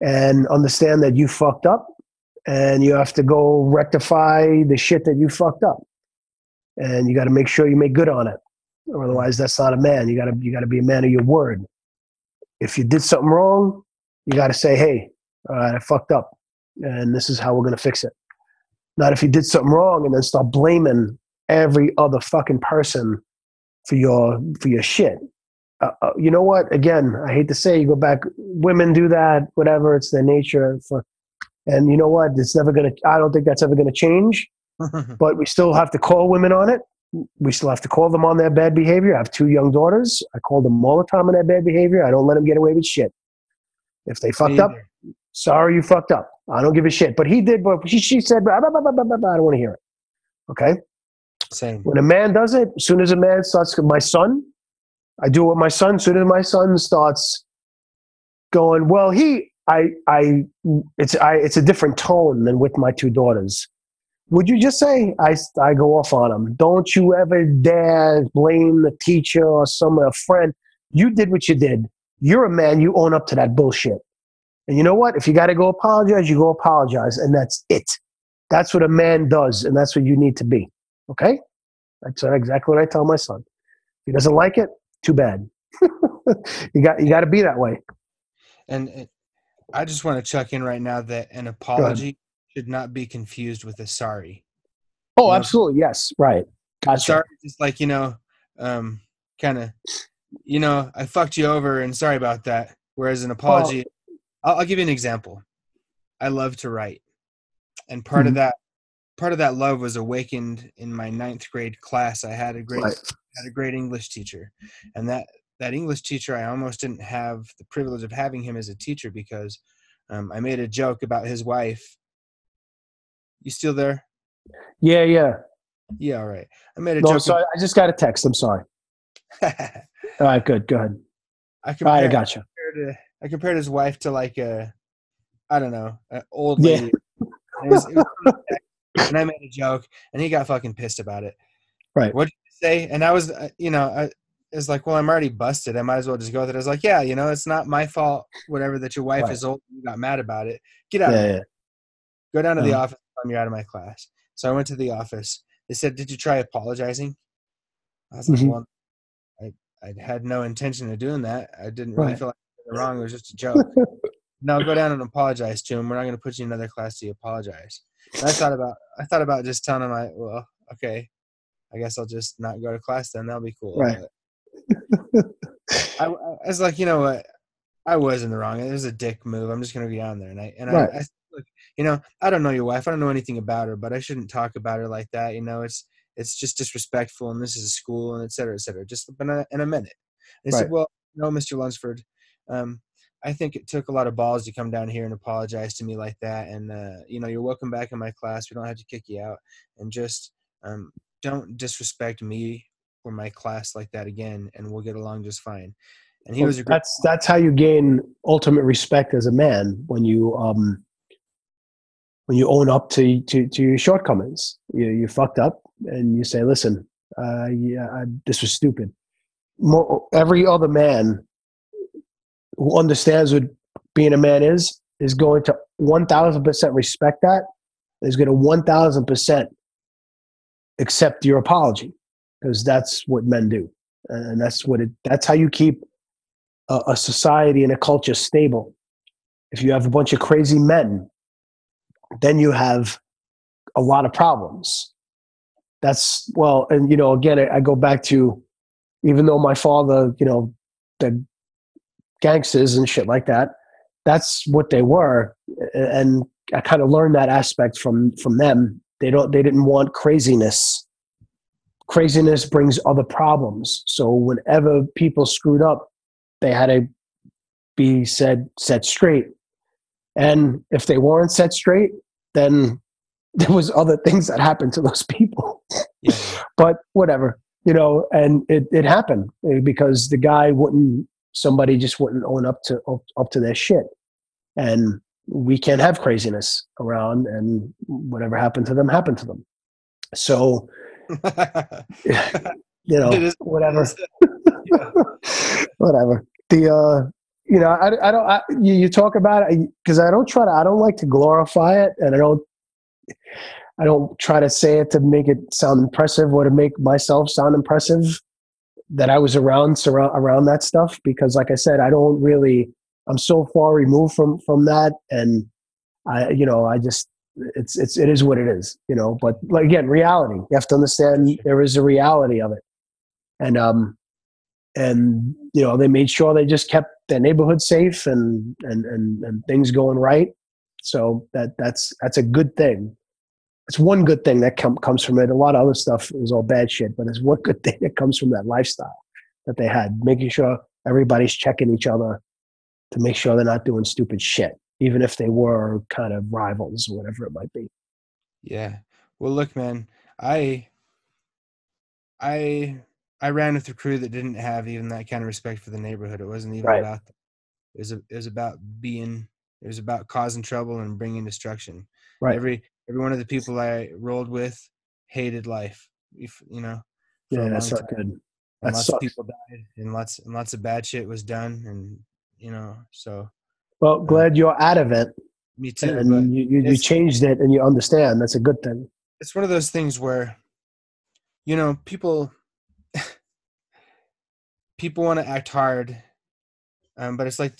and understand that you fucked up and you have to go rectify the shit that you fucked up. And you got to make sure you make good on it. Otherwise that's not a man. You got to you got to be a man of your word. If you did something wrong you got to say hey all right i fucked up and this is how we're to fix it. Not if you did something wrong and then start blaming every other fucking person for your for your shit uh, uh, you know what again i hate to say you go back women do that whatever it's their nature for and you know what it's never to i don't think that's ever going to change but we still have to call women on it. We still have to call them on their bad behavior. I have two young daughters. I call them all the time on their bad behavior. I don't let them get away with shit. If they fucked up, sorry, you fucked up. I don't give a shit. But he did, but she, she said, blah, blah, blah. I don't want to hear it. Okay? Same When a man does it, as soon as a man starts, my son, I do with my son. As soon as my son starts going, well, he, I, I, it's, I, it's a different tone than with my two daughters. Would you just say I, I go off on them? Don't you ever dare blame the teacher or some a friend. You did what you did. You're a man. You own up to that bullshit. And you know what? If you got to go apologize, you go apologize, and that's it. That's what a man does, and that's what you need to be. Okay? That's exactly what I tell my son. If he doesn't like it, too bad. you got you got to be that way. And uh, I just want to chuck in right now that an apology should not be confused with a sorry. Oh, Yeah. absolutely. Yes. Right. Gotcha. Sorry, is like you know, um, kind of, you know, I fucked you over, and sorry about that. Whereas an apology, I'll, I'll give you an example. I love to write, and part of Mhm. that, part of that love was awakened in my ninth grade class. I had a great Right. had a great English teacher, and that that English teacher I almost didn't have the privilege of having him as a teacher because um, I made a joke about his wife. You still there? Yeah. Yeah. Yeah, all right. I made a No, joke. sorry. I just got a text. I'm sorry. All right. Good. Go ahead. I compared, got you. compared, I compared his wife to like a, I don't know, an old lady. And, it was- it was- and I made a joke, and he got fucking pissed about it. Right. What did you say? And I was, uh, you know, I it's like, well, I'm already busted. I might as well just go with it. I was like, yeah, you know, it's not my fault. Whatever that your wife Right. is old, and you got mad about it. Get out. Yeah. of yeah. here. Go down to the Uh-huh. office. You're out of my class. So I went to the office. They said, "Did you try apologizing?" I was like, Mhm. "Well, I I had no intention of doing that. I didn't really Right. feel like I did it wrong. It was just a joke." no, go down and apologize to him. We're not going to put you in another class to apologize. And I thought about I thought about just telling him, I well, okay, I guess I'll just not go to class then. That'll be cool. Right. I, I was like, you know what? I was in the wrong. It was a dick move. I'm just gonna be down there and I and Right. I, I look, you know, I don't know your wife. I don't know anything about her, but I shouldn't talk about her like that. You know, it's it's just disrespectful, and this is a school, and et cetera, et cetera. Just in a, in a minute. And he said, well, no, Mr. Lunsford, um, I think it took a lot of balls to come down here and apologize to me like that. And uh, you know, you're welcome back in my class. We don't have to kick you out, and just um, don't disrespect me or my class like that again, and we'll get along just fine. and he was a great that's that's how you gain ultimate respect as a man when you um when you own up to to, to your shortcomings. You you fucked up, and you say, "Listen, uh, yeah, I, this was stupid." More, every other man who understands what being a man is is going to one thousand percent respect that. Is going to one thousand percent accept your apology because that's what men do, and that's what it. That's how you keep a, a society and a culture stable. If you have a bunch of crazy men, then you have a lot of problems. That's well, and you know, again, I, I go back to even though my father, you know, the gangsters and shit like that, that's what they were, and I kind of learned that aspect from from them. They don't, they didn't want craziness. Craziness brings other problems. So whenever people screwed up, they had to be said set straight. And if they weren't set straight, then there was other things that happened to those people. Yeah. but whatever, you know, and it, it happened eh, because the guy wouldn't, somebody just wouldn't own up to up, up to their shit. And we can't have craziness around and whatever happened to them happened to them. So, you know, is- whatever, Yeah. whatever. The, uh, you know, I, I don't, I, you, you talk about it because I don't try to, I don't like to glorify it and I don't, I don't try to say it to make it sound impressive or to make myself sound impressive that I was around, surround, around that stuff because like I said, I don't really, I'm so far removed from, from that. And I, you know, I just, it's, it's, it is what it is, you know, but like, again, reality, you have to understand there is a reality of it. And, um, and you know they made sure they just kept their neighborhood safe and and and, and things going right so that that's that's a good thing it's one good thing that com- comes from it a lot of other stuff is all bad shit but it's one good thing that comes from that lifestyle that they had making sure everybody's checking each other to make sure they're not doing stupid shit even if they were kind of rivals or whatever it might be Yeah. Well, look, man, I, I, I ran with a crew that didn't have even that kind of respect for the neighborhood. It wasn't even Right. about. It was. A, it was about being. It was about causing trouble and bringing destruction. Right. Every every one of the people I rolled with hated life. If you know. yeah that's not good And That lots sucks. of people died, and lots and lots of bad shit was done, and you know. So well glad you're out of it me too. and you, you, you changed it and you understand that's a good thing it's one of those things where you know people people want to act hard um, but it's like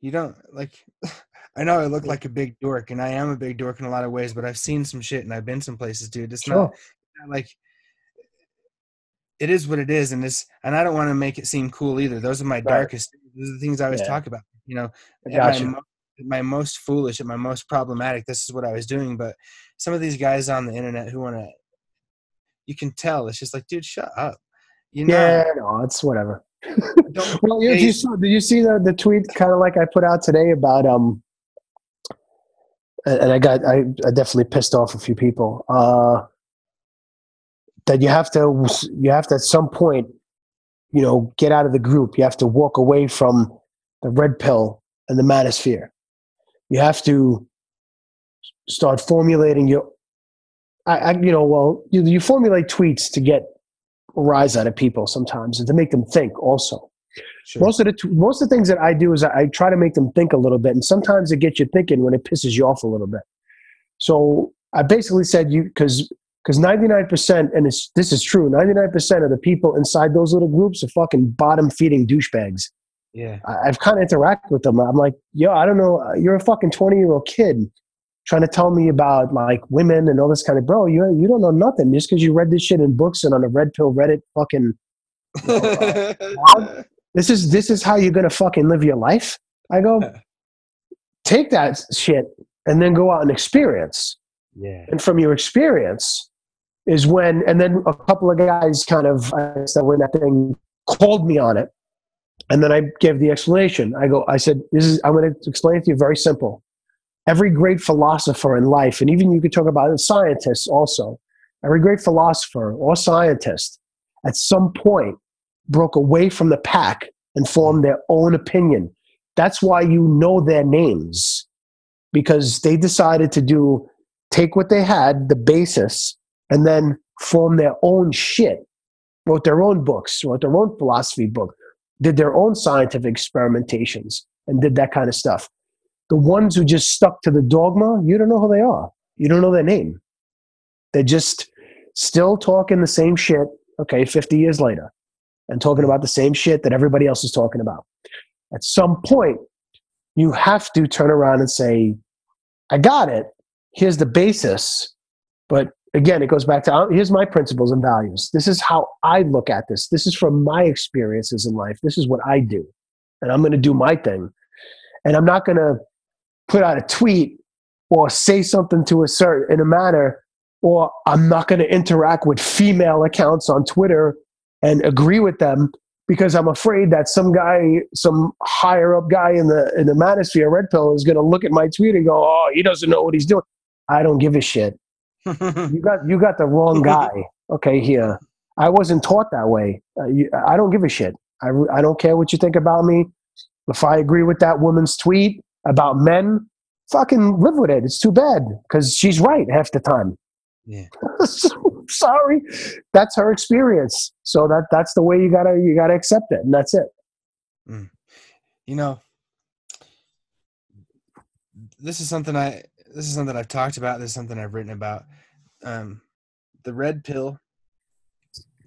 you don't like i know i look like a big dork and i am a big dork in a lot of ways but i've seen some shit and i've been some places dude it's Sure. not, not like it is what it is and it's and i don't want to make it seem cool either those are my darkest those are the things i always Yeah. talk about you know my, gotcha. at my most foolish at my most problematic this is what i was doing but some of these guys on the internet who want to you can tell it's just like dude shut up you know Yeah, no, it's whatever. Well, you, Hey. you saw, did you see the, the tweet kind of like I put out today about um, and I got I, I definitely pissed off a few people. Uh, that you have to you have to at some point, you know, get out of the group. You have to walk away from the red pill and the manosphere. You have to start formulating your. I, I you know well you, you formulate tweets to get a rise out of people sometimes and to make them think also sure. most of the t- most of the things that I do is I, I try to make them think a little bit, and sometimes it gets you thinking when it pisses you off a little bit. So I basically said you because because ninety nine percent, and it's, this is true, ninety nine percent of the people inside those little groups are fucking bottom feeding douchebags. yeah I, I've kind of interacted with them. I'm like, yo, I don't know, uh, you're a fucking twenty year old kid trying to tell me about like women and all this kind of bro. You you don't know nothing just because you read this shit in books and on a red pill Reddit fucking this is this is how you're gonna fucking live your life. I go, take that shit and then go out and experience. yeah And from your experience is when, and then a couple of guys kind of I guess that when that thing called me on it, and then I gave the explanation. I go, I said, this is I'm going to explain it to you very simple. Every great philosopher in life, and even you could talk about scientists also. Every great philosopher or scientist, at some point, broke away from the pack and formed their own opinion. That's why you know their names because they decided to do take what they had, the basis, and then form their own shit. Wrote their own books, wrote their own philosophy book, did their own scientific experimentations, and did that kind of stuff. The ones who just stuck to the dogma, you don't know who they are. You don't know their name. They're just still talking the same shit, okay, 50 years later, and talking about the same shit that everybody else is talking about. At some point, you have to turn around and say, I got it. Here's the basis. But again, it goes back to uh, here's my principles and values. This is how I look at this. This is from my experiences in life. This is what I do. And I'm going to do my thing. And I'm not going to put out a tweet or say something to a certain in a manner or I'm not going to interact with female accounts on Twitter and agree with them because I'm afraid that some guy, some higher up guy in the in the manosphere, Red Pill, is going to look at my tweet and go, "Oh, he doesn't know what he's doing." I don't give a shit. you got you got the wrong guy. Okay, here. I wasn't taught that way. Uh, you, I don't give a shit. I, I don't care what you think about me. If I agree with that woman's tweet about men, fucking live with it. It's too bad because she's right half the time. Yeah. Sorry, that's her experience. So that that's the way you gotta you gotta accept it, and that's it. Mm. You know, this is something I this is something I've talked about. This is something I've written about. Um, the red pill.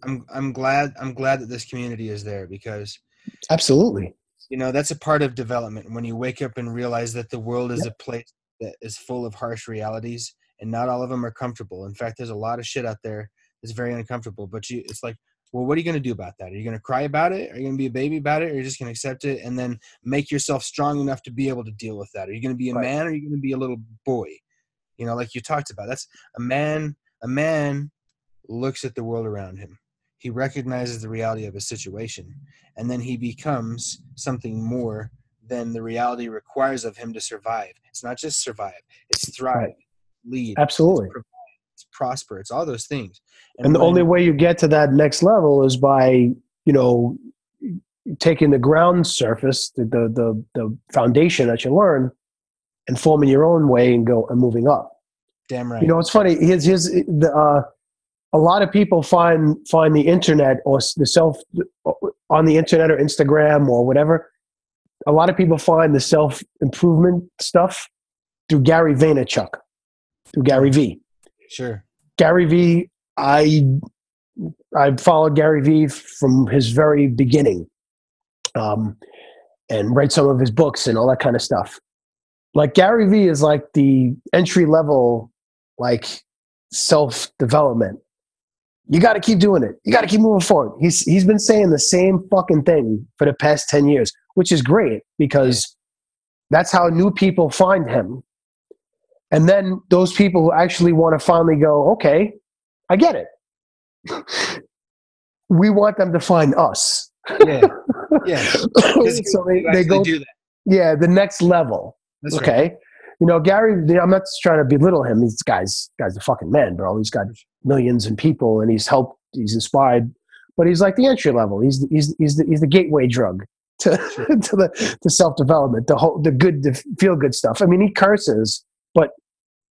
I'm I'm glad I'm glad that this community is there because absolutely you know that's a part of development when you wake up and realize that the world is yep. a place that is full of harsh realities and not all of them are comfortable. In fact, there's a lot of shit out there that's very uncomfortable. But you, it's like, well, what are you going to do about that? Are you going to cry about it? Are you going to be a baby about it? Or are you just going to accept it and then make yourself strong enough to be able to deal with that? Are you going to be a right. man or are you going to be a little boy? You know, like you talked about. That's a man. A man looks at the world around him. He recognizes the reality of his situation, and then he becomes something more than the reality requires of him to survive. It's not just survive; it's thrive. Right lead absolutely. it's, it's prosper it's all those things. And, and the only way you get to that next level is by you know taking the ground surface the, the the the, foundation that you learn and forming your own way and go and moving up. Damn right. you know it's funny here's, here's the uh a lot of people find find the internet or the self on the internet or Instagram or whatever. A lot of people find the self improvement stuff through Gary Vaynerchuk through Gary Vee. Sure. Gary Vee, I I followed Gary Vee from his very beginning, um, and read some of his books and all that kind of stuff. Like Gary Vee is like the entry level, like self development. You got to keep doing it. You got to keep moving forward. He's he's been saying the same fucking thing for the past ten years, which is great because that's how new people find him and then those people who actually want to finally go, okay, I get it. we want them to find us. Yeah. Yeah. so they, they go, do that. yeah, the next level. That's okay. Right. You know, Gary, I'm not trying to belittle him. He's guy's guy's a fucking man, bro. He's got millions and people and he's helped, he's inspired, but he's like the entry level. He's he's he's the, he's the gateway drug to to the to self development, the whole the good the feel good stuff. I mean, he curses but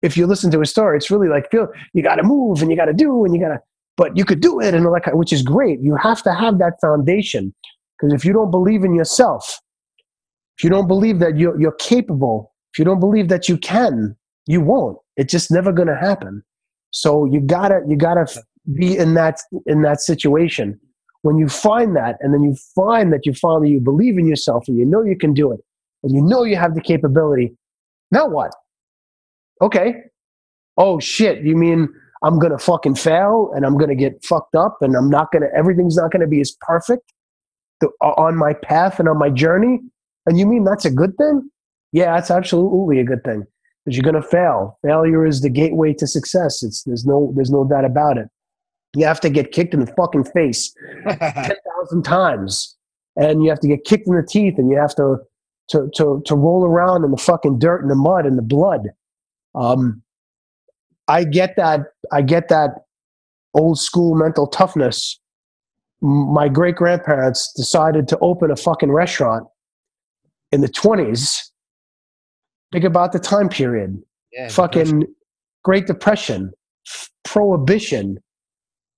if you listen to his story, it's really like feel you got to move and you got to do and you got to, but you could do it and that, which is great. You have to have that foundation because if you don't believe in yourself, if you don't believe that you're, you're capable, if you don't believe that you can, you won't. It's just never going to happen. So you gotta you gotta be in that in that situation. When you find that, and then you find that you finally you believe in yourself and you know you can do it, and you know you have the capability. Now what? Okay. Oh shit, you mean I'm gonna fucking fail and I'm gonna get fucked up and I'm not gonna everything's not gonna be as perfect to, on my path and on my journey? And you mean that's a good thing? Yeah, that's absolutely a good thing because you're gonna fail. Failure is the gateway to success. It's there's no there's no doubt about it. You have to get kicked in the fucking face ten thousand times, and you have to get kicked in the teeth, and you have to to to to roll around in the fucking dirt and the mud and the blood um, I get that. I get that old school mental toughness, my great grandparents decided to open a fucking restaurant in the 20s. Think about the time period. Yeah, fucking depression. Great Depression, Prohibition.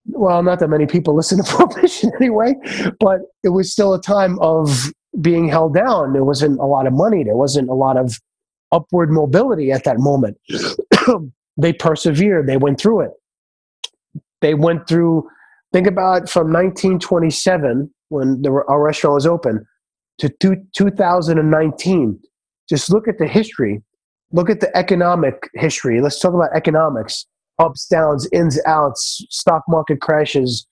Well, not that many people listen to Prohibition anyway, but it was still a time of being held down. There wasn't a lot of money. There wasn't a lot of upward mobility at that moment. they persevered. They went through it. They went through. Think about from 1927 when the, our restaurant was open to two, 2019. Just look at the history. Look at the economic history. Let's talk about economics ups, downs, ins, outs, stock market crashes,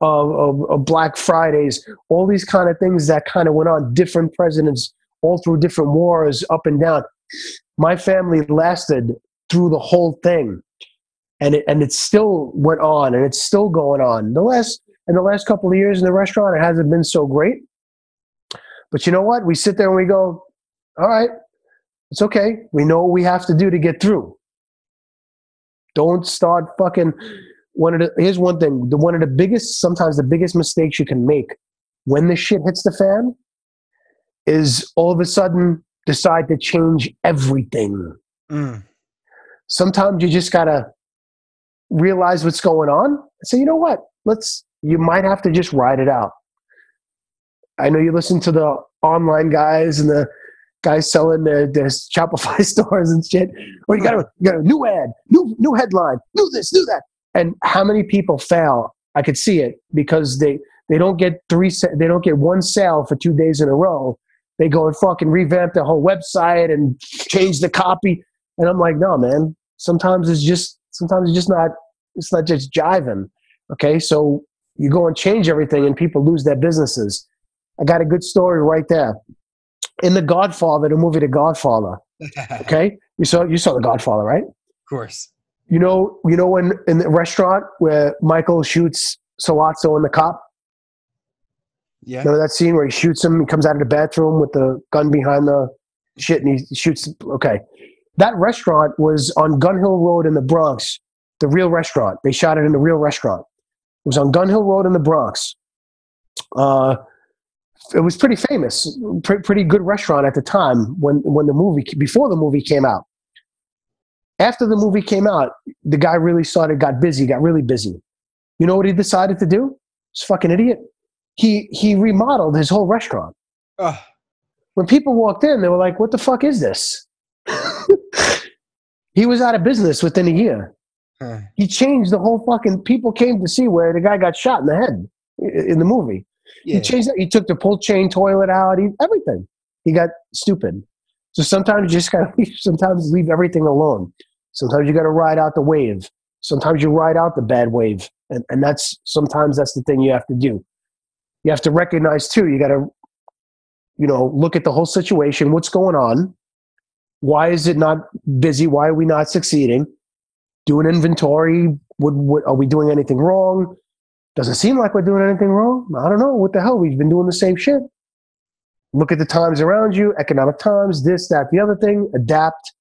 uh, Black Fridays, all these kind of things that kind of went on. Different presidents, all through different wars, up and down. My family lasted through the whole thing, and it, and it still went on, and it's still going on. The last in the last couple of years in the restaurant, it hasn't been so great. But you know what? We sit there and we go, all right, it's okay. We know what we have to do to get through. Don't start fucking. One of the here's one thing. The one of the biggest, sometimes the biggest mistakes you can make when the shit hits the fan is all of a sudden decide to change everything. Mm. Sometimes you just gotta realize what's going on and say, you know what? Let's. You might have to just ride it out. I know you listen to the online guys and the guys selling their, their Shopify stores and shit. Or you got a, you got a new ad, new new headline, new this, new that. And how many people fail? I could see it because they they don't get three they don't get one sale for two days in a row. They go and fucking revamp their whole website and change the copy. And I'm like, no, man. Sometimes it's just sometimes it's just not it's not just jiving. Okay, so you go and change everything and people lose their businesses. I got a good story right there. In The Godfather, the movie The Godfather. Okay, you saw you saw The Godfather, right? of course. You know, you know when in the restaurant where Michael shoots Sollozzo and the cop. Yeah. That scene where he shoots him? He comes out of the bathroom with the gun behind the shit, and he shoots. Okay, that restaurant was on Gun Hill Road in the Bronx. The real restaurant. They shot it in the real restaurant. It was on Gun Hill Road in the Bronx. Uh, it was pretty famous, pre- pretty good restaurant at the time when when the movie before the movie came out. After the movie came out, the guy really started got busy, got really busy. You know what he decided to do? This fucking idiot. He he remodeled his whole restaurant. Oh, When people walked in, they were like, "What the fuck is this?" he was out of business within a year. huh. He changed the whole fucking. People came to see where the guy got shot in the head in the movie. yeah. He changed it. He took the pull chain toilet out. He everything. He got stupid. So sometimes you just gotta leave, sometimes leave everything alone. Sometimes you gotta ride out the wave. Sometimes you ride out the bad wave, and and that's sometimes that's the thing you have to do. You have to recognize too. You gotta, you know, look at the whole situation. What's going on? Why is it not busy? Why are we not succeeding? Do an inventory. Would, would are we doing anything wrong? Doesn't seem like we're doing anything wrong. I don't know. What the hell? We've been doing the same shit. Look at the times around you, economic times, this, that, the other thing. Adapt.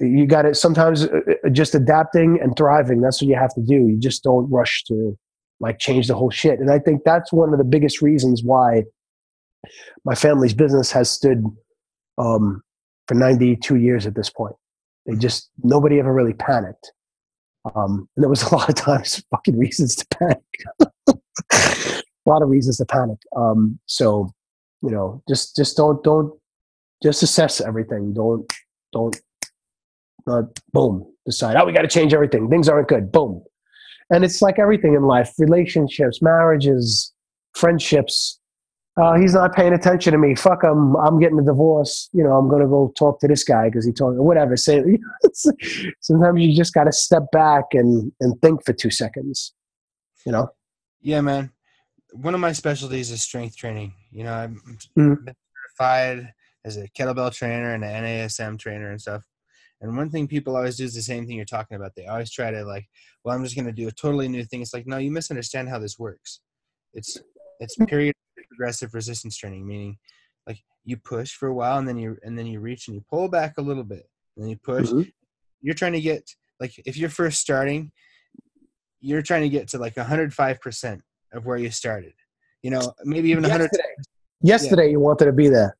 You got to sometimes uh, uh, just adapting and thriving. That's what you have to do. You just don't rush to like change the whole shit. And I think that's one of the biggest reasons why my family's business has stood um, for 92 years at this point. They just, nobody ever really panicked. Um, and there was a lot of times fucking reasons to panic. a lot of reasons to panic. Um, so, you know, just just don't don't just assess everything. Don't don't uh, boom decide. Oh, we got to change everything. Things aren't good. Boom. And it's like everything in life: relationships, marriages, friendships. Uh, he's not paying attention to me. Fuck him. I'm getting a divorce. You know, I'm going to go talk to this guy because he told me whatever. Say, sometimes you just got to step back and and think for two seconds. You know. Yeah, man. One of my specialties is strength training. You know, I'm Mhm. been certified as a kettlebell trainer and an NASM trainer and stuff. And one thing people always do is the same thing you're talking about. They always try to like, well, I'm just going to do a totally new thing. It's like, no, you misunderstand how this works. It's it's period progressive resistance training, meaning like you push for a while and then you and then you reach and you pull back a little bit and then you push. Mhm. You're trying to get like if you're first starting, you're trying to get to like 105 percent of where you started. You know, maybe even hundred. Yesterday, yesterday you wanted to be there.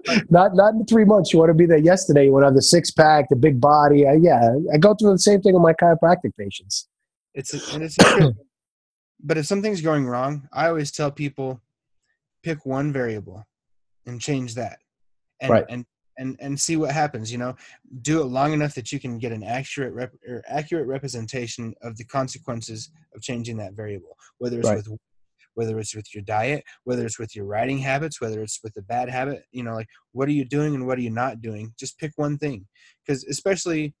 not not in three months. You want to be there yesterday. You want to have the six pack, the big body. Uh, yeah, I go through the same thing with my chiropractic patients. It's a, and it's a but if something's going wrong, I always tell people pick one variable and change that, and Right. and and and see what happens. You know, do it long enough that you can get an accurate rep, or accurate representation of the consequences of changing that variable, whether it's Right. with whether it's with your diet, whether it's with your riding habits, whether it's with a bad habit. You know, like what are you doing and what are you not doing? Just pick one thing, because especially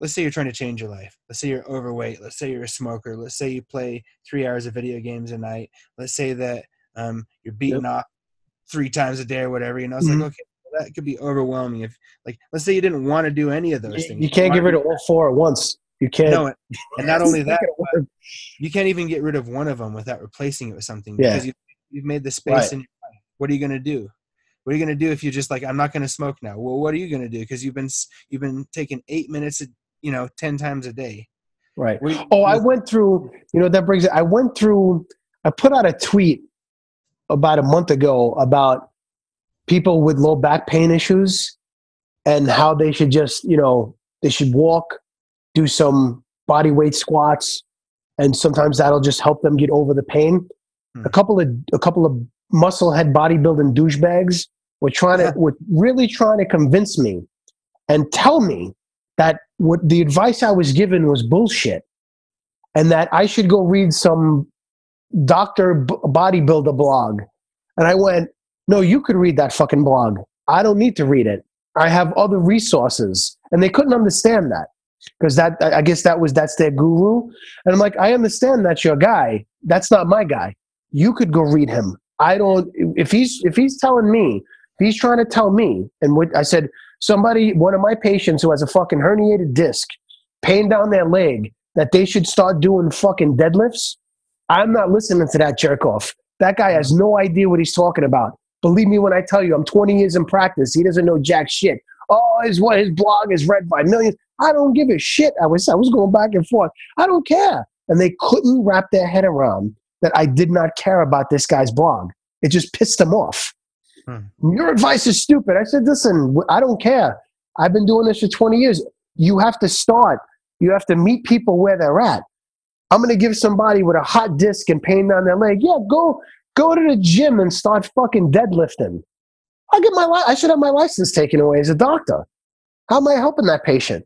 let's say you're trying to change your life. Let's say you're overweight. Let's say you're a smoker. Let's say you play three hours of video games a night. Let's say that um, you're beating off three times a day or whatever. You know, it's Mhm. like okay, well, that could be overwhelming. If like, let's say you didn't want to do any of those You, things. you can't get rid of all four at once. You can't. No, and not only that, not gonna work. you can't even get rid of one of them without replacing it with something Yeah. because you, you've made the space Right. in your life. What are you going to do? What are you going to do if you're just like I'm not going to smoke now? Well, what are you going to do? Because you've been you've been taking eight minutes, a, you know, ten times a day. Right. You- Oh, I went through, you know, that brings it. I went through, I put out a tweet about a month ago about people with low back pain issues and how they should just, you know, they should walk, do some body weight squats, and sometimes that'll just help them get over the pain. Hmm. A couple of a couple of musclehead bodybuilding douchebags were trying to were really trying to convince me and tell me that what the advice I was given was bullshit, and that I should go read some doctor b- bodybuilder blog. And I went, no, you could read that fucking blog. I don't need to read it. I have other resources, and they couldn't understand that because that I guess that was that's their guru. And I'm like, I understand that's your guy. That's not my guy. You could go read him. I don't. If he's if he's telling me, he's trying to tell me, and what I said, somebody, one of my patients who has a fucking herniated disc, pain down their leg, that they should start doing fucking deadlifts. I'm not listening to that jerk off. That guy has no idea what he's talking about. Believe me when I tell you, I'm 20 years in practice. He doesn't know jack shit. Oh, his what his blog is read by millions. I don't give a shit. I was I was going back and forth. I don't care. And they couldn't wrap their head around that I did not care about this guy's blog. It just pissed them off. Hmm. Your advice is stupid. I said, listen, I don't care. I've been doing this for 20 years. You have to start. You have to meet people where they're at. I'm going to give somebody with a hot disc and pain down their leg. Yeah, go go to the gym and start fucking deadlifting. I get my li- I should have my license taken away as a doctor. How am I helping that patient?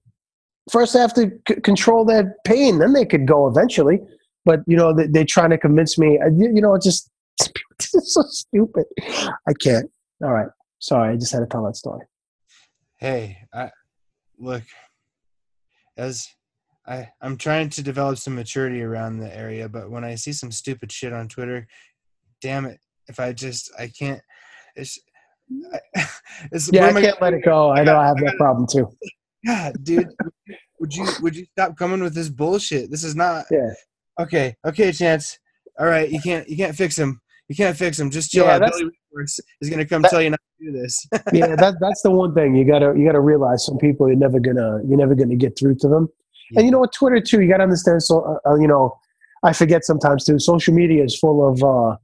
First, I have to c- control that pain, then they could go eventually. But you know, they, they're trying to convince me. You you know, it's just it's so stupid. I can't. All right, sorry. I just had to tell that story. hey i look as i i'm trying to develop some maturity around the area but when i see some stupid shit on twitter damn it if i just i can't it's I, it's Yeah, I can't let it go. I know I have that problem too. God, dude, would you would you stop coming with this bullshit? This is not Yeah. okay. Okay, chance. All right, you can't you can't fix him. You can't fix him. Just chill Yeah, out. Billy is gonna come that- tell you not to do this. yeah, that, that's the one thing you gotta you gotta realize. Some people you're never gonna you're never gonna get through to them. And you know what, Twitter too. You gotta understand. So uh, uh, you know, I forget sometimes too. Social media is full of uh,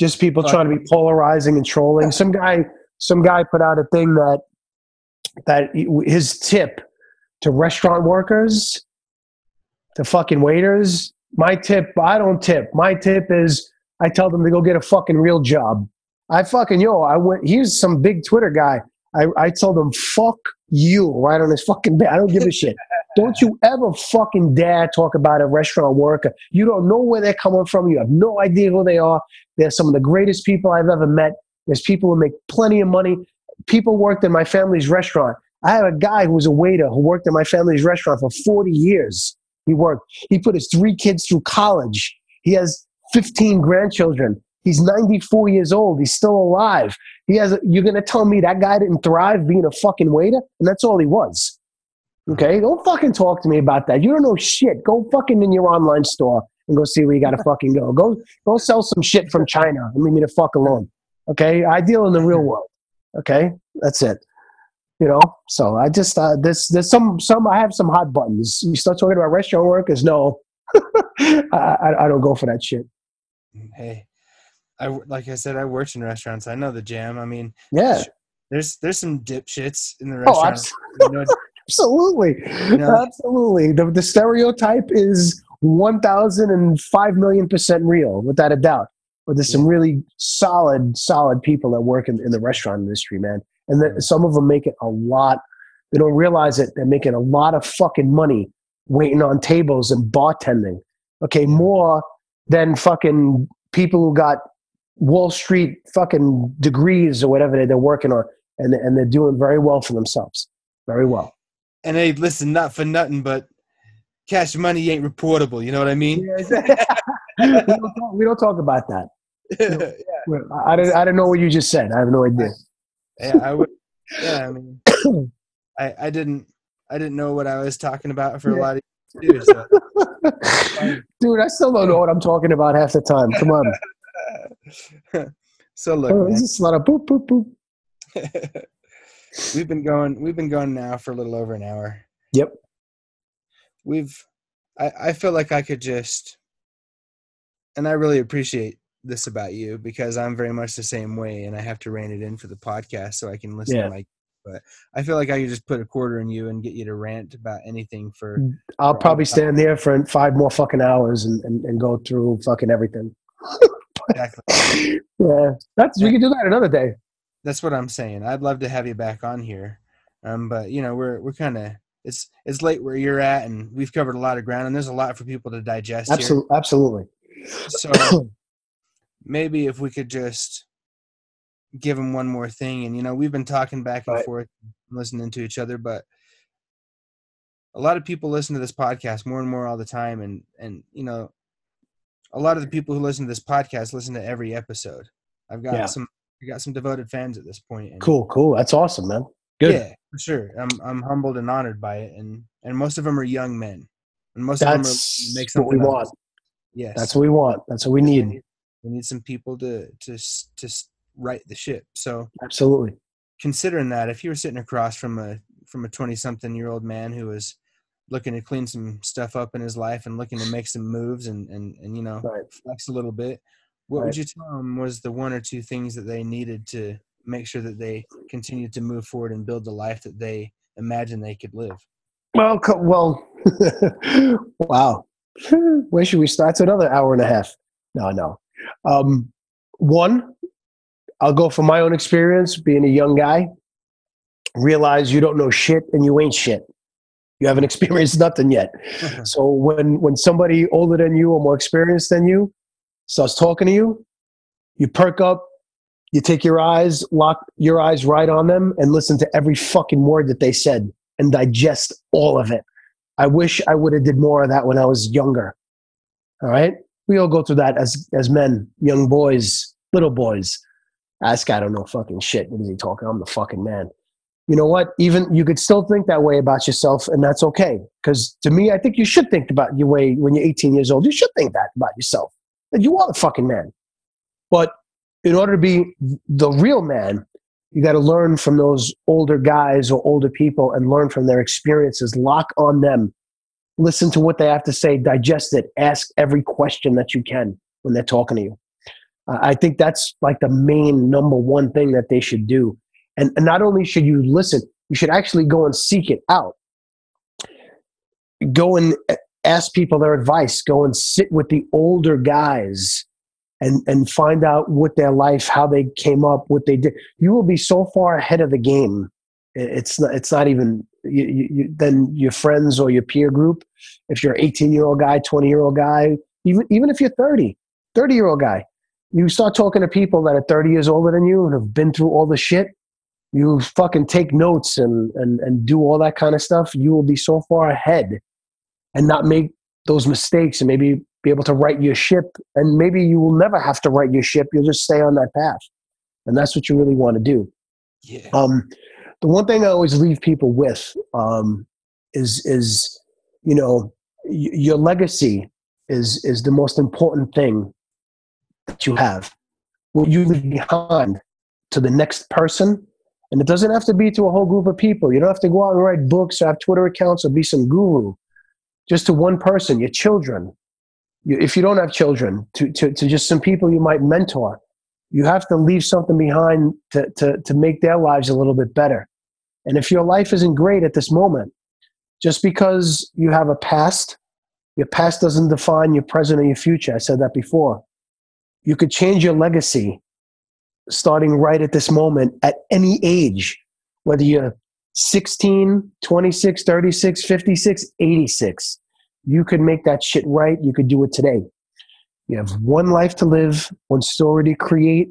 just people trying to be polarizing and trolling. Some guy some guy put out a thing that that his tip to restaurant workers, to fucking waiters. My tip, I don't tip. My tip is I tell them to go get a fucking real job. I fucking yo, I went. He's some big Twitter guy. I, I told him, fuck you, right on his fucking bed. I don't give a shit. Don't you ever fucking dare talk about a restaurant worker. You don't know where they're coming from. You have no idea who they are. They're some of the greatest people I've ever met. There's people who make plenty of money. People worked in my family's restaurant. I have a guy who was a waiter who worked in my family's restaurant for 40 years. He worked. He put his three kids through college. He has 15 grandchildren. He's 94 years old. He's still alive. He has. A, you're gonna tell me that guy didn't thrive being a fucking waiter, and that's all he was. Okay, don't fucking talk to me about that. You don't know shit. Go fucking in your online store and go see where you gotta fucking go. Go go sell some shit from China and leave me the fuck alone. Okay, I deal in the real world. Okay, that's it. You know, so I just uh, there's there's some some I have some hot buttons. You start talking about restaurant workers, no. I, I, I don't go for that shit. Hey, I like I said, I worked in restaurants. I know the jam. I mean, Yeah. there's there's some dipshits in the Oh, restaurant. abs- you know, absolutely. know? Absolutely. The, the stereotype is 1,005 million percent real, without a doubt. But there's some really solid, solid people that work in, in the restaurant industry, man. And that some of them make it a lot. They don't realize it. They're making a lot of fucking money waiting on tables and bartending. Okay, more than fucking people who got Wall Street fucking degrees or whatever they're working on, and and they're doing very well for themselves, very well. and hey, listen, not for nothing, but cash money ain't reportable. You know what I mean? we, don't talk, we don't talk about that. Well, I, I didn't. I don't know what you just said. I have no idea. yeah, I would. Yeah, I mean, I I didn't I didn't know what I was talking about for a lot of years. So. Dude, I still don't know what I'm talking about half the time. Come on. so look, Oh, it's just a lot of boop boop boop. we've been going we've been going now for a little over an hour. Yep. We've I, I feel like I could just and I really appreciate this about you because I'm very much the same way and I have to rein it in for the podcast so I can listen Yeah. to my but I feel like I could just put a quarter in you and get you to rant about anything for I'll Right. probably stand there for five more fucking hours and, and, and go through fucking everything. exactly Yeah, that's we can do that another day. that's what I'm saying. I'd love to have you back on here. Um but you know, we're we're kind of it's it's late where you're at and we've covered a lot of ground and there's a lot for people to digest here. Absolutely, absolutely. So maybe if we could just give them one more thing, and you know, we've been talking back and Right. forth, listening to each other, but a lot of people listen to this podcast more and more all the time, and and you know, a lot of the people who listen to this podcast listen to every episode. I've got Yeah. some, I got some devoted fans at this point. And Cool, cool. That's awesome, man. Good. Yeah, for sure. I'm I'm humbled and honored by it, and and most of them are young men, and most of them are That's make what we want. Yes, That's what we want. That's what we need, we need some people to to to right the ship. So Absolutely. considering that, if you were sitting across from a from a twenty something year old man who was looking to clean some stuff up in his life and looking to make some moves and and and you know Right. flex a little bit, what Right. would you tell them was the one or two things that they needed to make sure that they continue to move forward and build the life that they imagine they could live? Well, well, wow. Where should we start? It's another hour and a half. No, no. Um, one, I'll go from my own experience being a young guy. Realize you don't know shit and you ain't shit. You haven't experienced nothing yet. So when when somebody older than you or more experienced than you starts talking to you, you perk up, you take your eyes, lock your eyes right on them, and listen to every fucking word that they said and digest all of it. I wish I would have did more of that when I was younger. All right, we all go through that as as men, young boys, little boys. "Ah, This guy don't know fucking shit. What is he talking? I'm the fucking man. You know what? Even you could still think that way about yourself, and that's okay. Because to me, I think you should think about your way when you're 18 years old. You should think that about yourself. That you are the fucking man. But in order to be the real man, you got to learn from those older guys or older people and learn from their experiences. Lock on them. Listen to what they have to say. Digest it. Ask every question that you can when they're talking to you. Uh, I think that's like the main number one thing that they should do. And, and not only should you listen, you should actually go and seek it out. Go and ask people their advice. Go and sit with the older guys and and find out what their life, how they came up, what they did. You will be so far ahead of the game. It's not. It's not even you, you, than your friends or your peer group. If you're an 18 year old guy, 20 year old guy, even even if you're 30, 30 year old guy, you start talking to people that are 30 years older than you and have been through all the shit. You fucking take notes and and and do all that kind of stuff. You will be so far ahead, and not make those mistakes, and maybe be able to right your ship. And maybe you will never have to right your ship. You'll just stay on that path, and that's what you really want to do. Yeah. Um, the one thing I always leave people with um, is is you know y- your legacy is is the most important thing that you have. What you leave behind to the next person, and it doesn't have to be to a whole group of people. You don't have to go out and write books or have Twitter accounts or be some guru. Just to one person, your children. If you don't have children, to, to, to just some people you might mentor, you have to leave something behind to, to, to make their lives a little bit better. And if your life isn't great at this moment, just because you have a past, your past doesn't define your present or your future. I said that before. You could change your legacy starting right at this moment at any age, whether you're 16, 26, 36, 56, 86. You could make that shit right. You could do it today. You have one life to live, one story to create,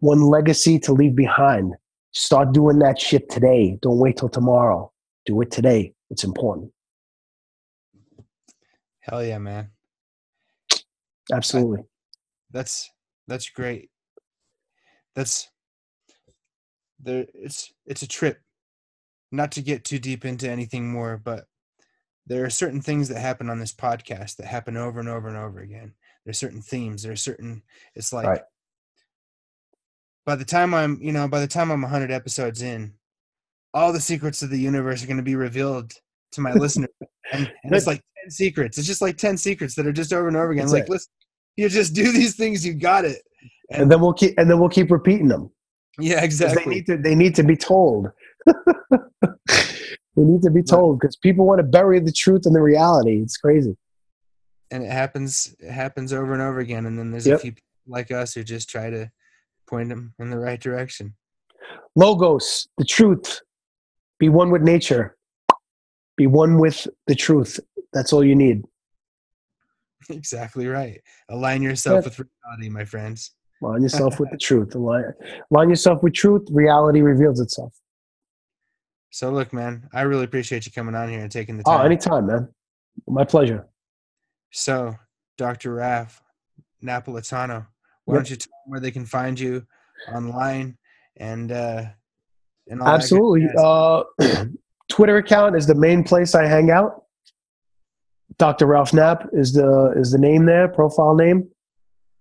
one legacy to leave behind. Start doing that shit today. Don't wait till tomorrow. Do it today. It's important. Hell yeah, man. Absolutely. That's that's great. That's there it's it's a trip. Not to get too deep into anything more, but there are certain things that happen on this podcast that happen over and over and over again. There's certain themes. There's certain. It's like Right. by the time I'm, you know, by the time I'm 100 episodes in, all the secrets of the universe are going to be revealed to my listeners. and, and it's like 10 secrets. It's just like 10 secrets that are just over and over again. That's like, it. listen, you just do these things, you got it. And then we'll keep and then we'll keep repeating them. Yeah, 'Cause They exactly. need to they need to be told. they need to be told because people want to bury the truth and the reality. It's crazy. and it happens. It happens over and over again. And then there's a few people like us who just try to point them in the right direction. Logos, the truth. Be one with nature. Be one with the truth. That's all you need. exactly right. Align yourself Yeah. with reality, my friends. Align yourself with the truth. Align, align yourself with truth. Reality reveals itself. So look, man, I really appreciate you coming on here and taking the time. Oh, anytime, man. My pleasure. So, Dr. Ralph Napolitano, why Yep. don't you tell them where they can find you online and uh and all Absolutely. Uh, Twitter account is the main place I hang out. Dr. Ralph Nap is the is the name there, profile name.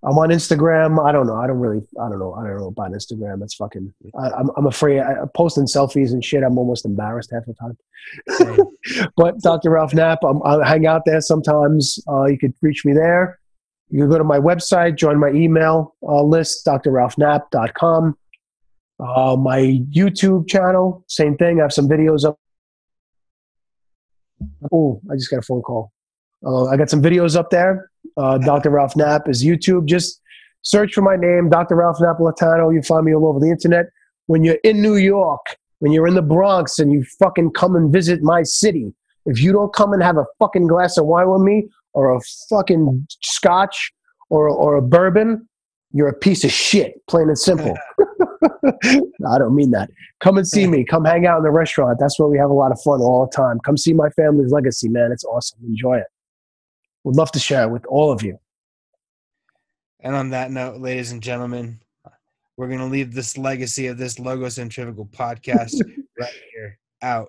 I'm on Instagram. I don't know. I don't really. I don't know. I don't know about Instagram. It's fucking. I, I'm. I'm afraid. I, posting selfies and shit. I'm almost embarrassed half the time. But Dr. Ralph Nap, I'm, I hang out there sometimes. Uh, you could reach me there. You can go to my website, join my email uh, list, drralphnap.com. Uh, my YouTube channel, same thing. I have some videos up. Oh, I just got a phone call. Uh, I got some videos up there. Uh, Dr. Ralph Nap is YouTube. Just search for my name, Dr. Ralph Napolitano. You find me all over the internet. When you're in New York, when you're in the Bronx and you fucking come and visit my city, if you don't come and have a fucking glass of wine with me or a fucking scotch or, or a bourbon, you're a piece of shit, plain and simple. No, I don't mean that. Come and see me. Come hang out in the restaurant. That's where we have a lot of fun all the time. Come see my family's legacy, man. It's awesome. Enjoy it. Would love to share it with all of you. And on that note, ladies and gentlemen, we're going to leave this legacy of this Logo Centrifugal podcast right here out.